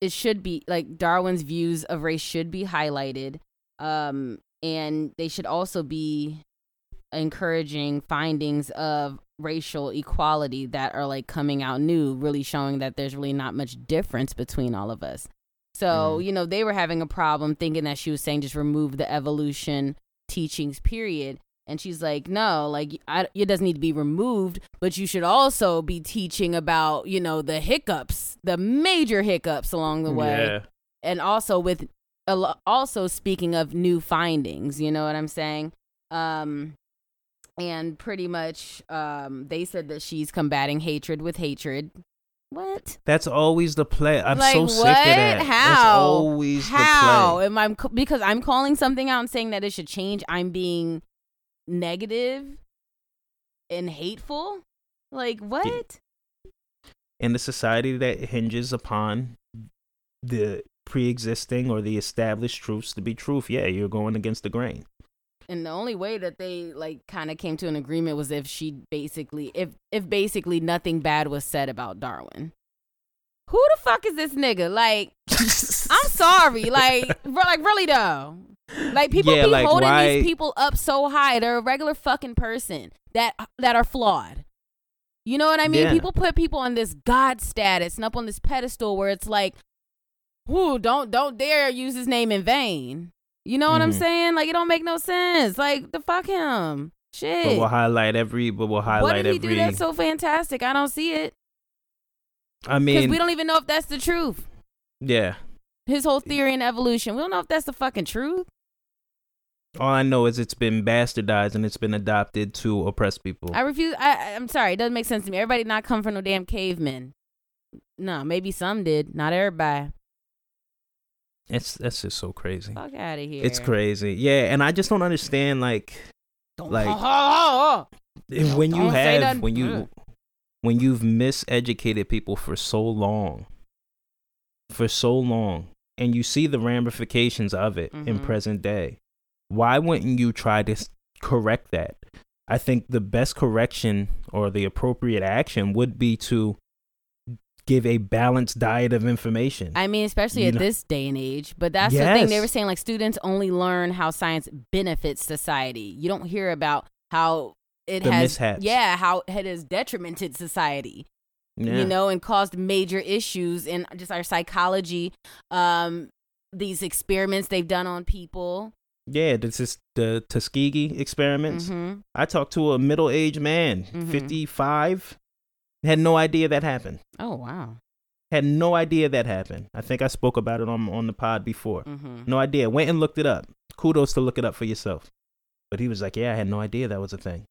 [SPEAKER 1] it should be like Darwin's views of race should be highlighted. Um, and they should also be encouraging findings of racial equality that are like coming out new, really showing that there's really not much difference between all of us. So,
[SPEAKER 2] Mhm.
[SPEAKER 1] you know, they were having a problem thinking that she was saying just remove the evolution teachings, period. And she's like, no, like I, it doesn't need to be removed, but you should also be teaching about, you know, the hiccups, the major hiccups along the way,
[SPEAKER 2] Yeah.
[SPEAKER 1] and also with, also speaking of new findings. You know what I'm saying? Um, and pretty much, um, they said that she's combating hatred with hatred. What?
[SPEAKER 2] That's always the play. I'm
[SPEAKER 1] like
[SPEAKER 2] so
[SPEAKER 1] what?
[SPEAKER 2] sick of that. That's
[SPEAKER 1] How?
[SPEAKER 2] always
[SPEAKER 1] How?
[SPEAKER 2] the play.
[SPEAKER 1] Am I because I'm calling something out and saying that it should change? I'm being negative and hateful. Like what?
[SPEAKER 2] in a society that hinges upon the pre-existing or the established truths to be truth yeah you're going against the grain
[SPEAKER 1] And the only way that they like kind of came to an agreement was if she basically if if basically nothing bad was said about Darwin. Who the fuck is this nigga? Like [laughs] I'm sorry. Like re- like really though. Like people
[SPEAKER 2] Yeah,
[SPEAKER 1] be
[SPEAKER 2] like,
[SPEAKER 1] holding
[SPEAKER 2] why-
[SPEAKER 1] these people up so high. They're a regular fucking person that that are flawed. You know what I mean?
[SPEAKER 2] Yeah.
[SPEAKER 1] People put people on this god status and up on this pedestal where it's like, whoo, don't don't dare use his name in vain. You know what I'm
[SPEAKER 2] Mhm.
[SPEAKER 1] saying? Like it don't make no sense. Like the fuck him. Shit.
[SPEAKER 2] but we'll highlight every but we'll highlight.
[SPEAKER 1] what did he
[SPEAKER 2] every
[SPEAKER 1] do that's so fantastic? I don't see it.
[SPEAKER 2] i
[SPEAKER 1] Because
[SPEAKER 2] mean
[SPEAKER 1] we don't even know if that's the truth.
[SPEAKER 2] yeah
[SPEAKER 1] His whole theory in evolution. We don't know if that's the fucking truth.
[SPEAKER 2] All I know is it's been bastardized and it's been adopted to oppress people.
[SPEAKER 1] I refuse. I, I'm sorry. It doesn't make sense to me. Everybody not come from no damn cavemen. No, maybe some did. Not everybody.
[SPEAKER 2] It's that's just so crazy.
[SPEAKER 1] Fuck out of here.
[SPEAKER 2] It's crazy. Yeah, and I just don't understand like
[SPEAKER 1] Don't,
[SPEAKER 2] like-
[SPEAKER 1] oh,
[SPEAKER 2] when you have when you
[SPEAKER 1] Mm.
[SPEAKER 2] when you've miseducated people for so long for so long and you see the ramifications of it in
[SPEAKER 1] Mhm.
[SPEAKER 2] present day why wouldn't you try to correct that i think the best correction or the appropriate action would be to give a balanced diet of information
[SPEAKER 1] I mean, especially
[SPEAKER 2] You
[SPEAKER 1] at
[SPEAKER 2] know-
[SPEAKER 1] this day and age. But that's the thing. They were saying like students only learn how science benefits society. You don't hear about how it
[SPEAKER 2] The
[SPEAKER 1] has,
[SPEAKER 2] mishaps.
[SPEAKER 1] yeah, how it has detrimented society.
[SPEAKER 2] yeah.
[SPEAKER 1] you know, and caused major issues in just our psychology. Um, these experiments they've done on people.
[SPEAKER 2] yeah this is the tuskegee experiments
[SPEAKER 1] Mhm.
[SPEAKER 2] i talked to a middle-aged man
[SPEAKER 1] Mhm.
[SPEAKER 2] 55 had no idea that happened
[SPEAKER 1] Oh wow.
[SPEAKER 2] Had no idea that happened. I think I spoke about it on on the pod before.
[SPEAKER 1] hmm
[SPEAKER 2] No idea. Went and looked it up. Kudos to look it up for yourself. But he was like, "Yeah, I had no idea that was a thing."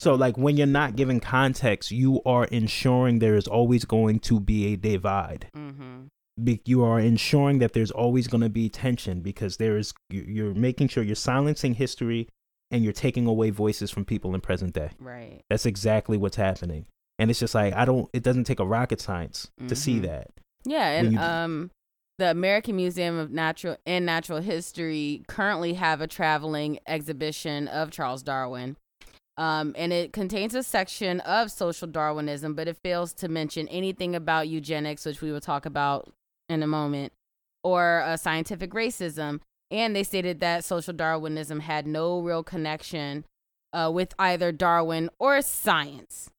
[SPEAKER 2] So like when you're not giving context, you are ensuring there is always going to be a divide.
[SPEAKER 1] hmm
[SPEAKER 2] Be- you are ensuring that there's always going to be tension because there is you're making sure you're silencing history and you're taking away voices from people in present day.
[SPEAKER 1] Right.
[SPEAKER 2] That's exactly what's happening. And it's just like I don't it doesn't take a rocket science to see
[SPEAKER 1] Mhm.
[SPEAKER 2] that.
[SPEAKER 1] Yeah, and
[SPEAKER 2] you-
[SPEAKER 1] um, the American Museum of Natural and Natural History currently have a traveling exhibition of Charles Darwin. Um, and it contains a section of social Darwinism, but it fails to mention anything about eugenics, which we will talk about in a moment, or uh, scientific racism. And they stated that social Darwinism had no real connection uh, with either Darwin or science.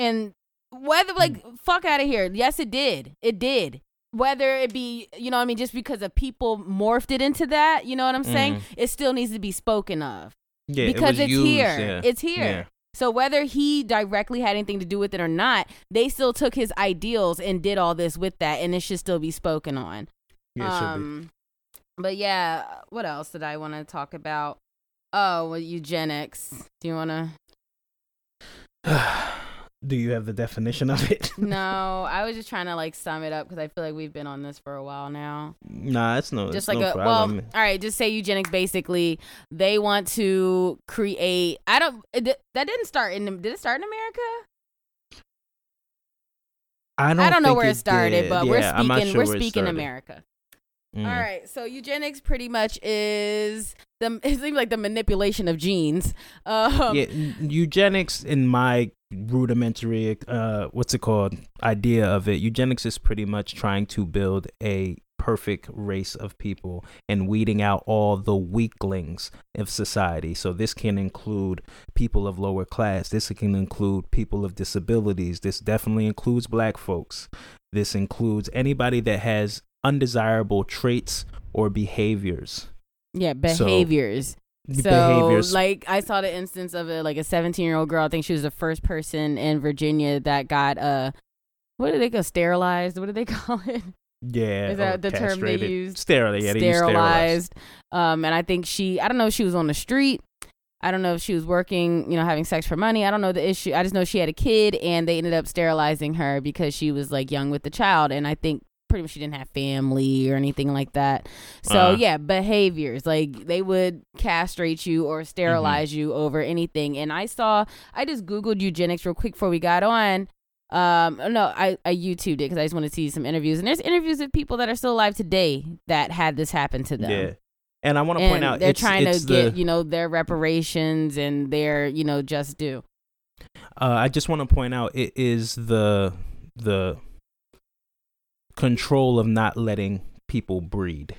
[SPEAKER 1] And whether, like, fuck out of here. Yes, it did. It did. Whether it be, you know what I mean, just because of people morphed it into that, you know what I'm saying?
[SPEAKER 2] Mhm.
[SPEAKER 1] It still needs to be spoken of
[SPEAKER 2] Yeah,
[SPEAKER 1] because
[SPEAKER 2] was
[SPEAKER 1] it's
[SPEAKER 2] used,
[SPEAKER 1] here.
[SPEAKER 2] yeah.
[SPEAKER 1] It's here.
[SPEAKER 2] Yeah.
[SPEAKER 1] So whether he directly had anything to do with it or not, they still took his ideals and did all this with that, and it should still be spoken on.
[SPEAKER 2] Yeah, it
[SPEAKER 1] um, but yeah, what else did I want to talk about? Oh, well, eugenics. Do you want to? [sighs] [sighs]
[SPEAKER 2] Do you have the definition of it? [laughs]
[SPEAKER 1] no, [laughs] I was just trying to like sum it up because I feel like we've been on this for a while now.
[SPEAKER 2] nah, it's no.
[SPEAKER 1] just
[SPEAKER 2] it's
[SPEAKER 1] like
[SPEAKER 2] no
[SPEAKER 1] a
[SPEAKER 2] problem.
[SPEAKER 1] well all right just say eugenics basically they want to create i don't that didn't start in did it start in america
[SPEAKER 2] I don't.
[SPEAKER 1] i don't know where it started
[SPEAKER 2] did.
[SPEAKER 1] but we're
[SPEAKER 2] Yeah, not
[SPEAKER 1] speaking
[SPEAKER 2] sure
[SPEAKER 1] we're speaking america
[SPEAKER 2] Mm.
[SPEAKER 1] all right so eugenics pretty much is the [laughs] it seems like the manipulation of genes um
[SPEAKER 2] yeah, eugenics in my rudimentary uh what's it called? Idea of it. Eugenics is pretty much trying to build a perfect race of people and weeding out all the weaklings of society. So this can include people of lower class. This can include people of disabilities. This definitely includes black folks. This includes anybody that has undesirable traits or behaviors.
[SPEAKER 1] Yeah behaviors. so
[SPEAKER 2] behaviors
[SPEAKER 1] like i saw the instance of a like a 17 year old girl i think she was the first person in virginia that got uh what do they go sterilized what do they [laughs] call it
[SPEAKER 2] Yeah,
[SPEAKER 1] Is that the term they used?
[SPEAKER 2] Sterilized. Yeah, sterilized.
[SPEAKER 1] sterilized. Um, and I think she, I don't know if she was on the street. I don't know if she was working, you know, having sex for money. I don't know the issue. I just know she had a kid and they ended up sterilizing her because she was like young with the child. And I think pretty much she didn't have family or anything like that. So
[SPEAKER 2] Uh.
[SPEAKER 1] yeah, behaviors like they would castrate you or sterilize
[SPEAKER 2] Mm-hmm.
[SPEAKER 1] you over anything. And I saw, I just Googled eugenics real quick before we got on. Um, no, I, I YouTubed it because I just want to see some interviews. And there's interviews with people that are still alive today that had this happen to them.
[SPEAKER 2] Yeah, and I want to point out
[SPEAKER 1] they're
[SPEAKER 2] it's,
[SPEAKER 1] trying
[SPEAKER 2] it's
[SPEAKER 1] to get you know their reparations and their you know just due.
[SPEAKER 2] uh, I just want to point out it is the the control of not letting people breed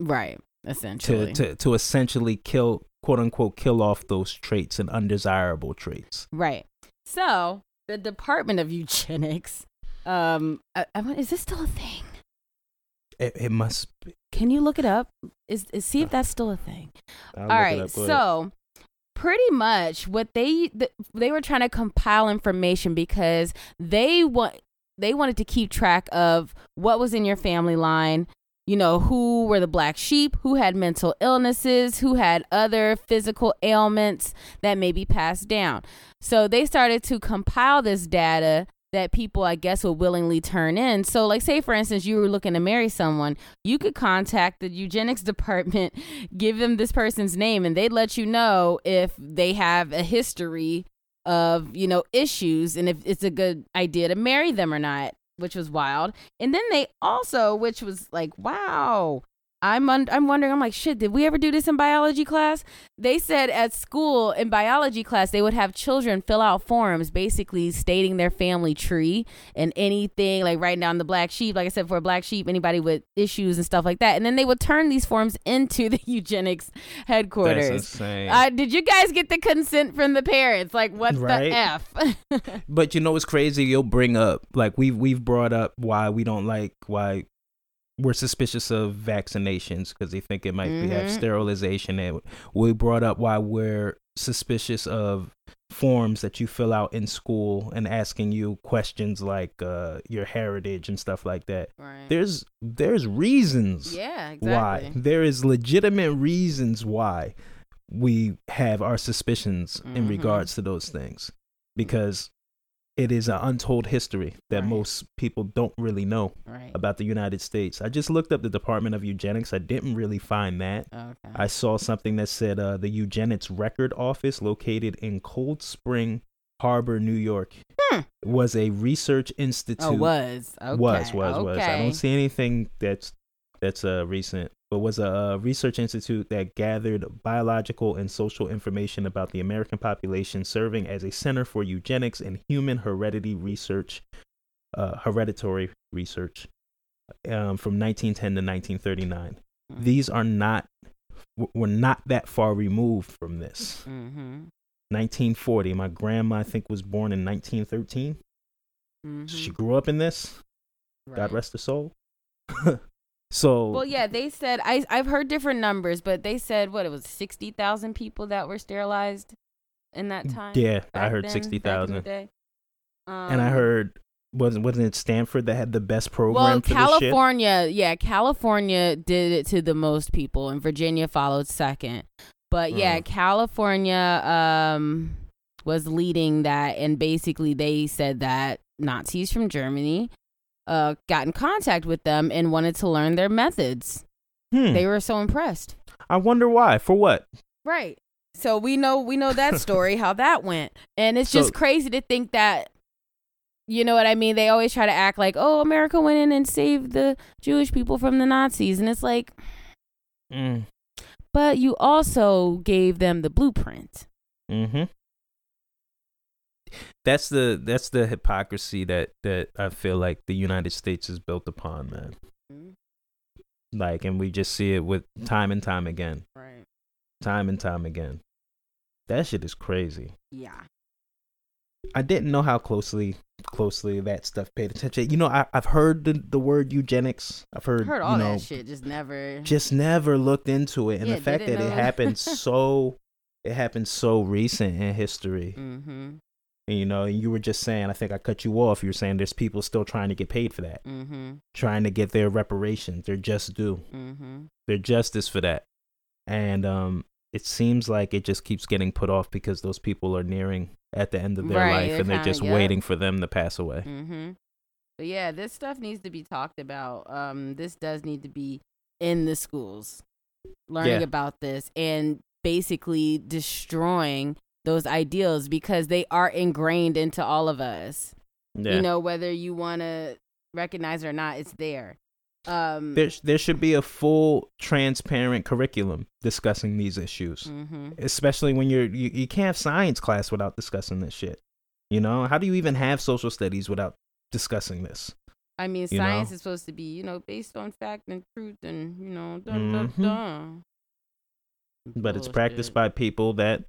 [SPEAKER 1] Right. Essentially.
[SPEAKER 2] to to to essentially kill quote unquote kill off those traits and undesirable traits.
[SPEAKER 1] right. So the Department of Eugenics. Um, I, I, is this still a thing?
[SPEAKER 2] It, it must. Be.
[SPEAKER 1] Can you look it up? Is, is see if that's still a thing.
[SPEAKER 2] I'll
[SPEAKER 1] All right,
[SPEAKER 2] up.
[SPEAKER 1] So pretty much what they th- they were trying to compile information because they want they wanted to keep track of what was in your family line, you know, who were the black sheep, who had mental illnesses, who had other physical ailments that may be passed down. So they started to compile this data that people, I guess, would willingly turn in. So, like, say, for instance, you were looking to marry someone, you could contact the eugenics [laughs] department, give them this person's name, and they'd let you know if they have a history of, you know, issues and if it's a good idea to marry them or not which was wild. And then they also, which was like, wow, I'm un- I'm wondering. I'm like, shit. Did we ever do this in biology class? They said at school in biology class they would have children fill out forms, basically stating their family tree and anything like writing down the black sheep. Like I said, for a black sheep, anybody with issues and stuff like that. And then they would turn these forms into [laughs] the eugenics headquarters.
[SPEAKER 2] That's insane.
[SPEAKER 1] Uh, did you guys get the consent from the parents? Like, what
[SPEAKER 2] Right.
[SPEAKER 1] the f? [laughs]
[SPEAKER 2] But you know what's crazy? You'll bring up like we've we've brought up why we don't like why we're suspicious of vaccinations because they think it might be have
[SPEAKER 1] Mhm.
[SPEAKER 2] sterilization. And we brought up why we're suspicious of forms that you fill out in school and asking you questions like uh, your heritage and stuff like that.
[SPEAKER 1] right.
[SPEAKER 2] There's there's reasons
[SPEAKER 1] yeah, exactly.
[SPEAKER 2] why there is legitimate reasons why we have our suspicions in
[SPEAKER 1] Mhm.
[SPEAKER 2] regards to those things because it is an untold history that
[SPEAKER 1] Right.
[SPEAKER 2] most people don't really know
[SPEAKER 1] Right.
[SPEAKER 2] about the United States. I just looked up the Department of Eugenics. I didn't really find that.
[SPEAKER 1] Okay.
[SPEAKER 2] I saw something that said uh, the Eugenics Record Office, located in Cold Spring Harbor, New York,
[SPEAKER 1] Hmm.
[SPEAKER 2] was a research institute
[SPEAKER 1] oh, was. Okay.
[SPEAKER 2] was was was. I don't see anything that's that's uh, recent, but was a uh, research institute that gathered biological and social information about the American population, serving as a center for eugenics and human heredity research, uh, hereditary research, um, from 1910 to 1939.
[SPEAKER 1] Mhm.
[SPEAKER 2] These are not we're not that far removed from this.
[SPEAKER 1] Mhm.
[SPEAKER 2] 1940. My grandma, I think, was born in 1913.
[SPEAKER 1] Mhm.
[SPEAKER 2] She grew up in this. God rest her soul. [laughs] so
[SPEAKER 1] Well, yeah, they said I I've heard different numbers, but they said what it was sixty thousand people that were sterilized in that time.
[SPEAKER 2] yeah, I heard
[SPEAKER 1] then,
[SPEAKER 2] sixty
[SPEAKER 1] back in the
[SPEAKER 2] thousand,
[SPEAKER 1] day.
[SPEAKER 2] and I
[SPEAKER 1] Um,
[SPEAKER 2] heard wasn't wasn't it Stanford that had the best program
[SPEAKER 1] Well,
[SPEAKER 2] for this shit?
[SPEAKER 1] California, yeah, California did it to the most people, and Virginia followed second. But yeah,
[SPEAKER 2] Mm.
[SPEAKER 1] California um, was leading that, and basically they said that Nazis from Germany uh, got in contact with them and wanted to learn their methods.
[SPEAKER 2] Hmm.
[SPEAKER 1] They were so impressed.
[SPEAKER 2] I wonder why. For what?
[SPEAKER 1] Right. So we know we know that [laughs] story how that went. And it's
[SPEAKER 2] So-
[SPEAKER 1] just crazy to think that you know what I mean? They always try to act like, "Oh, America went in and saved the Jewish people from the Nazis." And it's like,
[SPEAKER 2] Mm.
[SPEAKER 1] "But you also gave them the blueprint."
[SPEAKER 2] Mm-hmm. That's the that's the hypocrisy that that I feel like the United States is built upon, man. Like, and we just see it with time and time again,
[SPEAKER 1] Right.
[SPEAKER 2] time and time again. That shit is crazy.
[SPEAKER 1] Yeah.
[SPEAKER 2] I didn't know how closely closely that stuff paid attention. You know, I, I've heard the, the word eugenics. I've heard,
[SPEAKER 1] Heard all
[SPEAKER 2] you know,
[SPEAKER 1] that shit just never
[SPEAKER 2] just never looked into it, and
[SPEAKER 1] Yeah,
[SPEAKER 2] the fact that
[SPEAKER 1] didn't
[SPEAKER 2] it happened [laughs] so it happened so recent in history.
[SPEAKER 1] Mhm.
[SPEAKER 2] And, you know, and you were just saying, I think I cut you off. You were saying there's people still trying to get paid for that,
[SPEAKER 1] mm-hmm.
[SPEAKER 2] trying to get their reparations, their just due,
[SPEAKER 1] mm-hmm.
[SPEAKER 2] their justice for that. And um, it seems like it just keeps getting put off because those people are nearing at the end of their
[SPEAKER 1] Right,
[SPEAKER 2] life
[SPEAKER 1] they're
[SPEAKER 2] and they're just
[SPEAKER 1] yep.
[SPEAKER 2] waiting for them to pass away.
[SPEAKER 1] Mm-hmm. But yeah, this stuff needs to be talked about. Um, this does need to be in the schools, learning
[SPEAKER 2] Yeah.
[SPEAKER 1] about this and basically destroying those ideals because they are ingrained into all of us.
[SPEAKER 2] Yeah.
[SPEAKER 1] You know, whether you want to recognize it or not, it's there. Um,
[SPEAKER 2] there, there should be a full, transparent curriculum discussing these issues.
[SPEAKER 1] mhm.
[SPEAKER 2] especially when you're you, you can't have science class without discussing this shit you know how do you even have social studies without discussing this
[SPEAKER 1] I mean,
[SPEAKER 2] you
[SPEAKER 1] science
[SPEAKER 2] know?
[SPEAKER 1] is supposed to be, you know, based on fact and truth, and you know, dun, dun,
[SPEAKER 2] Mhm.
[SPEAKER 1] dun.
[SPEAKER 2] but it's practiced by people that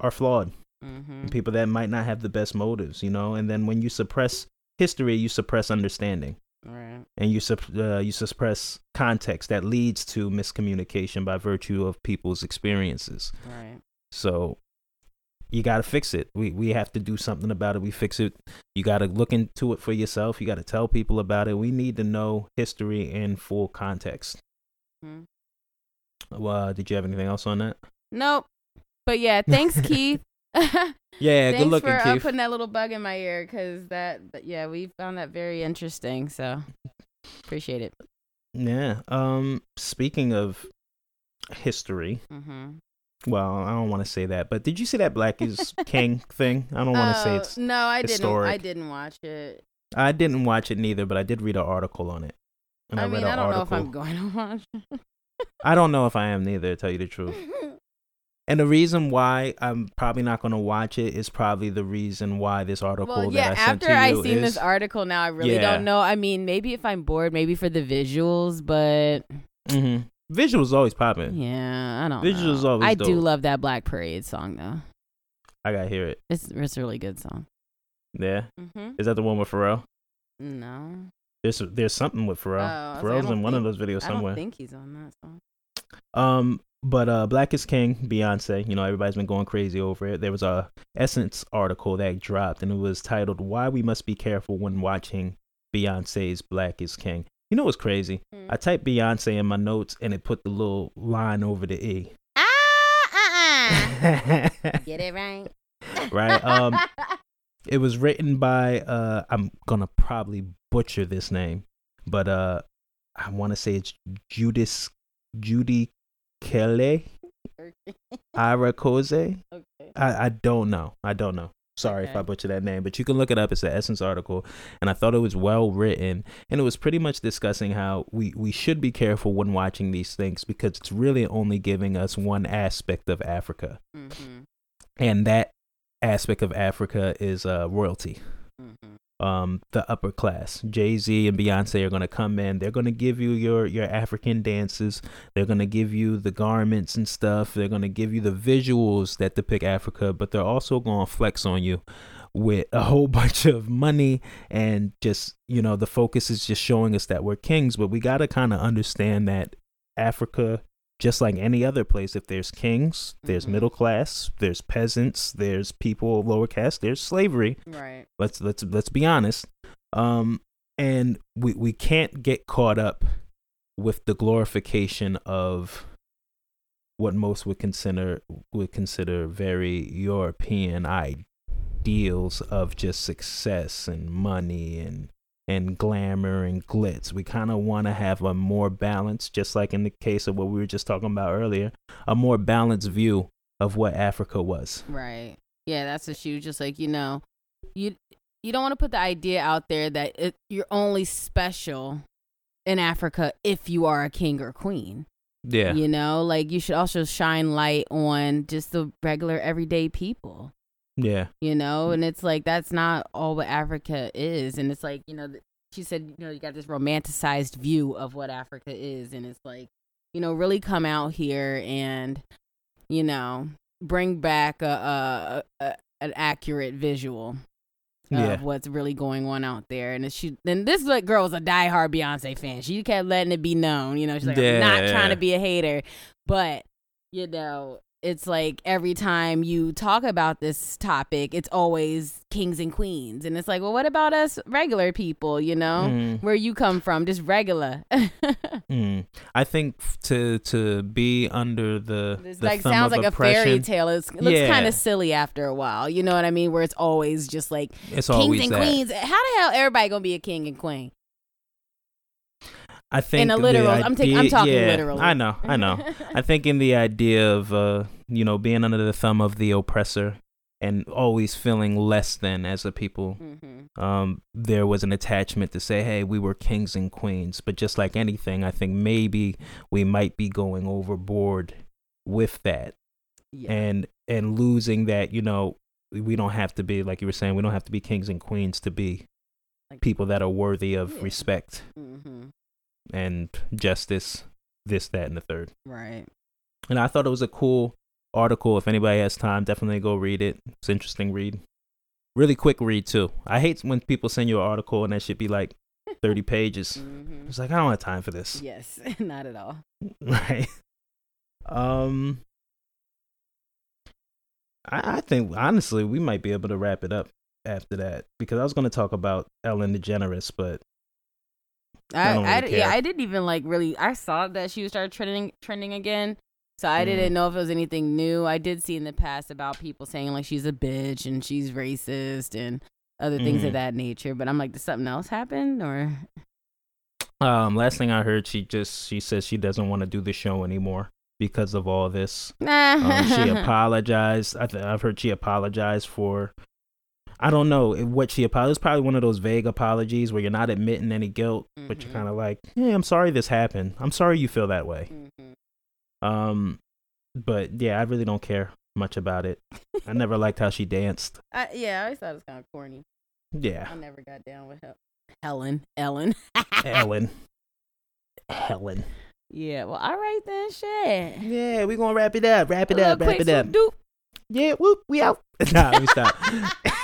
[SPEAKER 2] are flawed
[SPEAKER 1] hmm
[SPEAKER 2] people that might not have the best motives you know and then when you suppress history you suppress understanding
[SPEAKER 1] Right.
[SPEAKER 2] and you sup- uh, you suppress context that leads to miscommunication by virtue of people's experiences
[SPEAKER 1] Right.
[SPEAKER 2] so you got to fix it. We we have to do something about it. We fix it. You got to look into it for yourself. You got to tell people about it. We need to know history in full context.
[SPEAKER 1] Mhm.
[SPEAKER 2] Well, did you have anything else on that?
[SPEAKER 1] Nope. But yeah, thanks, Keith. [laughs] [laughs]
[SPEAKER 2] Yeah,
[SPEAKER 1] thanks
[SPEAKER 2] good looking,
[SPEAKER 1] for uh,
[SPEAKER 2] Keith.
[SPEAKER 1] putting that little bug in my ear because that, yeah, we found that very interesting. So appreciate it.
[SPEAKER 2] yeah. Um, speaking of history,
[SPEAKER 1] Mm-hmm.
[SPEAKER 2] well, I don't want to say that, but did you see that Black is [laughs] King thing? I don't want to say it's.
[SPEAKER 1] Oh, no, I didn't. I didn't watch it.
[SPEAKER 2] I didn't watch it neither, but I did read an article on it. And
[SPEAKER 1] I,
[SPEAKER 2] read
[SPEAKER 1] mean,
[SPEAKER 2] an
[SPEAKER 1] I don't know if I'm going to watch.
[SPEAKER 2] I don't know if I am neither, to tell you the truth. And the reason why I'm probably not going to watch it is probably the reason why this article
[SPEAKER 1] well,
[SPEAKER 2] that
[SPEAKER 1] yeah.
[SPEAKER 2] I sent
[SPEAKER 1] After
[SPEAKER 2] to
[SPEAKER 1] I
[SPEAKER 2] you
[SPEAKER 1] seen
[SPEAKER 2] is,
[SPEAKER 1] this article, now I really
[SPEAKER 2] Yeah.
[SPEAKER 1] don't know. I mean, maybe if I'm bored, maybe for the visuals, but
[SPEAKER 2] Mhm. Visuals always popping.
[SPEAKER 1] yeah, I don't.
[SPEAKER 2] Visuals
[SPEAKER 1] know.
[SPEAKER 2] always
[SPEAKER 1] I do love that Black Parade song though.
[SPEAKER 2] I gotta hear it.
[SPEAKER 1] It's it's a really good song.
[SPEAKER 2] Yeah,
[SPEAKER 1] Mm-hmm.
[SPEAKER 2] is that the one with Pharrell?
[SPEAKER 1] No,
[SPEAKER 2] There's there's something with
[SPEAKER 1] Oh,
[SPEAKER 2] Pharrell.
[SPEAKER 1] like, I
[SPEAKER 2] Pharrell's
[SPEAKER 1] don't
[SPEAKER 2] in one of those videos somewhere.
[SPEAKER 1] I don't think he's on that song.
[SPEAKER 2] Um, but uh, Black is King, Beyonce. You know, everybody's been going crazy over it. There was a Essence article that dropped, and it was titled "Why We Must Be Careful When Watching Beyonce's Black is King." You know what's crazy?
[SPEAKER 1] Hmm.
[SPEAKER 2] I typed Beyonce in my notes, and it put the little line over the e.
[SPEAKER 1] Ah, uh-uh. [laughs] Get it right.
[SPEAKER 2] right. Um, [laughs] it was written by uh, I'm gonna probably butcher this name, but uh, I want to say it's Judith Judy Kelly Arakoze. [laughs]
[SPEAKER 1] okay.
[SPEAKER 2] I, I don't know. I don't know. Sorry if
[SPEAKER 1] Okay.
[SPEAKER 2] I butcher that name, but you can look it up. It's the Essence article, and I thought it was well written, and it was pretty much discussing how we we should be careful when watching these things because it's really only giving us one aspect of Africa,
[SPEAKER 1] Mm-hmm.
[SPEAKER 2] and that aspect of Africa is uh, royalty. Um, the upper class. Jay Z and Beyonce are gonna come in. They're gonna give you your your African dances. They're gonna give you the garments and stuff. They're gonna give you the visuals that depict Africa, but they're also gonna flex on you with a whole [laughs] bunch of money and just you know the focus is just showing us that we're kings. But we gotta kind of understand that Africa. Just like any other place, if there's kings, there's
[SPEAKER 1] Mhm.
[SPEAKER 2] middle class, there's peasants, there's people of lower caste, there's slavery
[SPEAKER 1] Right.
[SPEAKER 2] let's let's let's be honest um and we we can't get caught up with the glorification of what most would consider would consider very european ideals of just success and money and and glamour and glitz we kind of want to have a more balanced just like in the case of what we were just talking about earlier a more balanced view of what africa was
[SPEAKER 1] Right. Yeah, that's the shoe. Just like you know, you you don't want to put the idea out there that it, you're only special in Africa if you are a king or queen.
[SPEAKER 2] yeah
[SPEAKER 1] You know, like you should also shine light on just the regular everyday people.
[SPEAKER 2] Yeah
[SPEAKER 1] You know, and it's like that's not all what Africa is, and it's like you know, she said you know you got this romanticized view of what Africa is, and it's like you know really come out here and you know bring back a, a, a an accurate visual
[SPEAKER 2] yeah
[SPEAKER 1] of what's really going on out there. And she then this like girl was a diehard Beyonce fan. She kept letting it be known, you know, she's like, I'm not trying to be a hater. But, you know, it's like every time you talk about this topic, it's always kings and queens. And it's like, well, what about us regular people, you know?
[SPEAKER 2] Mm,
[SPEAKER 1] Where you come from, just regular. [laughs]
[SPEAKER 2] mm. I think to to be under the,
[SPEAKER 1] like sounds like a fairy tale. It's, it looks
[SPEAKER 2] Yeah.
[SPEAKER 1] kind of silly after a while. You know what I mean? Where it's always just like
[SPEAKER 2] It's
[SPEAKER 1] kings and
[SPEAKER 2] that.
[SPEAKER 1] queens. How the hell everybody gonna be a king and queen?
[SPEAKER 2] I think
[SPEAKER 1] In a literal, I'm, taking, I'm talking
[SPEAKER 2] yeah,
[SPEAKER 1] literally.
[SPEAKER 2] I know, I know. I think in the idea of uh, you know, being under the thumb of the oppressor and always feeling less than as a people,
[SPEAKER 1] hmm
[SPEAKER 2] um, there was an attachment to say, hey, we were kings and queens. But just like anything, I think maybe we might be going overboard with that
[SPEAKER 1] Yeah.
[SPEAKER 2] and and losing that, you know, we don't have to be like you were saying, we don't have to be kings and queens to be
[SPEAKER 1] Like-
[SPEAKER 2] people that are worthy of
[SPEAKER 1] Yeah.
[SPEAKER 2] respect
[SPEAKER 1] hmm
[SPEAKER 2] and justice, this, that, and the third.
[SPEAKER 1] Right.
[SPEAKER 2] And I thought it was a cool article. If anybody has time, definitely go read it. It's an interesting read. Really quick read too. I hate when people send you an article and that should be like 30 [laughs] pages.
[SPEAKER 1] hmm
[SPEAKER 2] It's like I don't have time for this.
[SPEAKER 1] Yes. [laughs] Not at all. [laughs]
[SPEAKER 2] Right. Um I, I think honestly we might be able to wrap it up after that because I was going to talk about Ellen DeGeneres, but
[SPEAKER 1] I,
[SPEAKER 2] I
[SPEAKER 1] I,
[SPEAKER 2] really
[SPEAKER 1] yeah. I didn't even like really. I saw that she started trending trending again, so I
[SPEAKER 2] Mm.
[SPEAKER 1] didn't know if it was anything new. I did see in the past about people saying like she's a bitch and she's racist and other things
[SPEAKER 2] Mhm.
[SPEAKER 1] of that nature. But I'm like, did something else happen or?
[SPEAKER 2] um, last thing I heard, she just she says she doesn't want to do the show anymore because of all this. Um, she [laughs] apologized. I th- I've heard she apologized for. I don't know what she apologized. Probably one of those vague apologies where you're not admitting any guilt, but you're
[SPEAKER 1] Mhm.
[SPEAKER 2] kind of like, "Yeah, I'm sorry this happened. I'm sorry you feel that way."
[SPEAKER 1] Mhm.
[SPEAKER 2] Um, but yeah, I really don't care much about it. I never [laughs] liked how she danced.
[SPEAKER 1] I, yeah, I always thought it was kind of corny.
[SPEAKER 2] Yeah,
[SPEAKER 1] I never got down with her. Helen, Ellen.
[SPEAKER 2] Ellen, [laughs] Helen.
[SPEAKER 1] yeah. Well, all right then. Shit.
[SPEAKER 2] Yeah, we gonna wrap it up. Wrap it up. Wrap it up.
[SPEAKER 1] swoop
[SPEAKER 2] Yeah, whoop, we out. [laughs] nah, let me stop.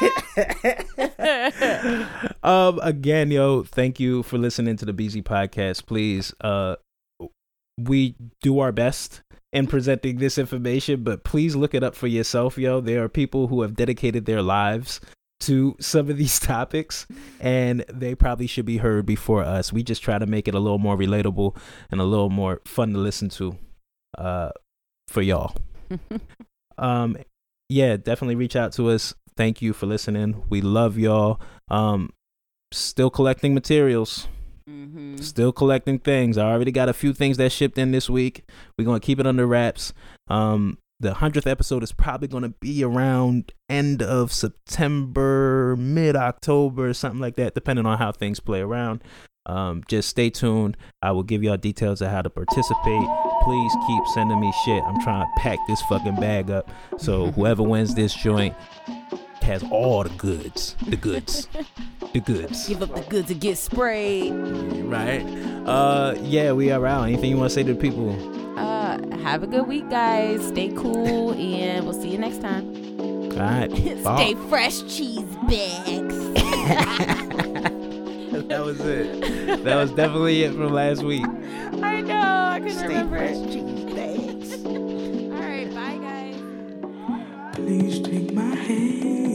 [SPEAKER 2] [laughs] um, again, yo, thank you for listening to the BZ podcast. Please, uh, we do our best in presenting this information, but please look it up for yourself, yo. There are people who have dedicated their lives to some of these [laughs] topics, and they probably should be heard before us. We just try to make it a little more relatable and a little more fun to listen to, uh, for y'all [laughs] um yeah definitely reach out to us thank you for listening. We love y'all. Um still collecting materials.
[SPEAKER 1] Hmm
[SPEAKER 2] still collecting things. I already got a few things that shipped in this week. We're gonna keep it under wraps. Um the 100th episode is probably going to be around end of september mid october something like that depending on how things play around. Um, just stay tuned. I will give y'all details of how to participate. Please keep sending me shit. I'm trying to pack this fucking bag up. So [laughs] whoever wins this joint has all the goods the goods the goods
[SPEAKER 1] Give up the goods and get sprayed.
[SPEAKER 2] right uh yeah we are out anything you want to say to the people
[SPEAKER 1] Uh, have a good week, guys. Stay cool, and we'll see you next time.
[SPEAKER 2] all right [laughs]
[SPEAKER 1] Stay fresh, cheese bags. [laughs] [laughs]
[SPEAKER 2] that was it that was definitely it from last week
[SPEAKER 1] I know. I couldn't
[SPEAKER 2] Stay
[SPEAKER 1] remember.
[SPEAKER 2] fresh, cheese bags.
[SPEAKER 1] All right, bye, guys.
[SPEAKER 3] Please take my hand.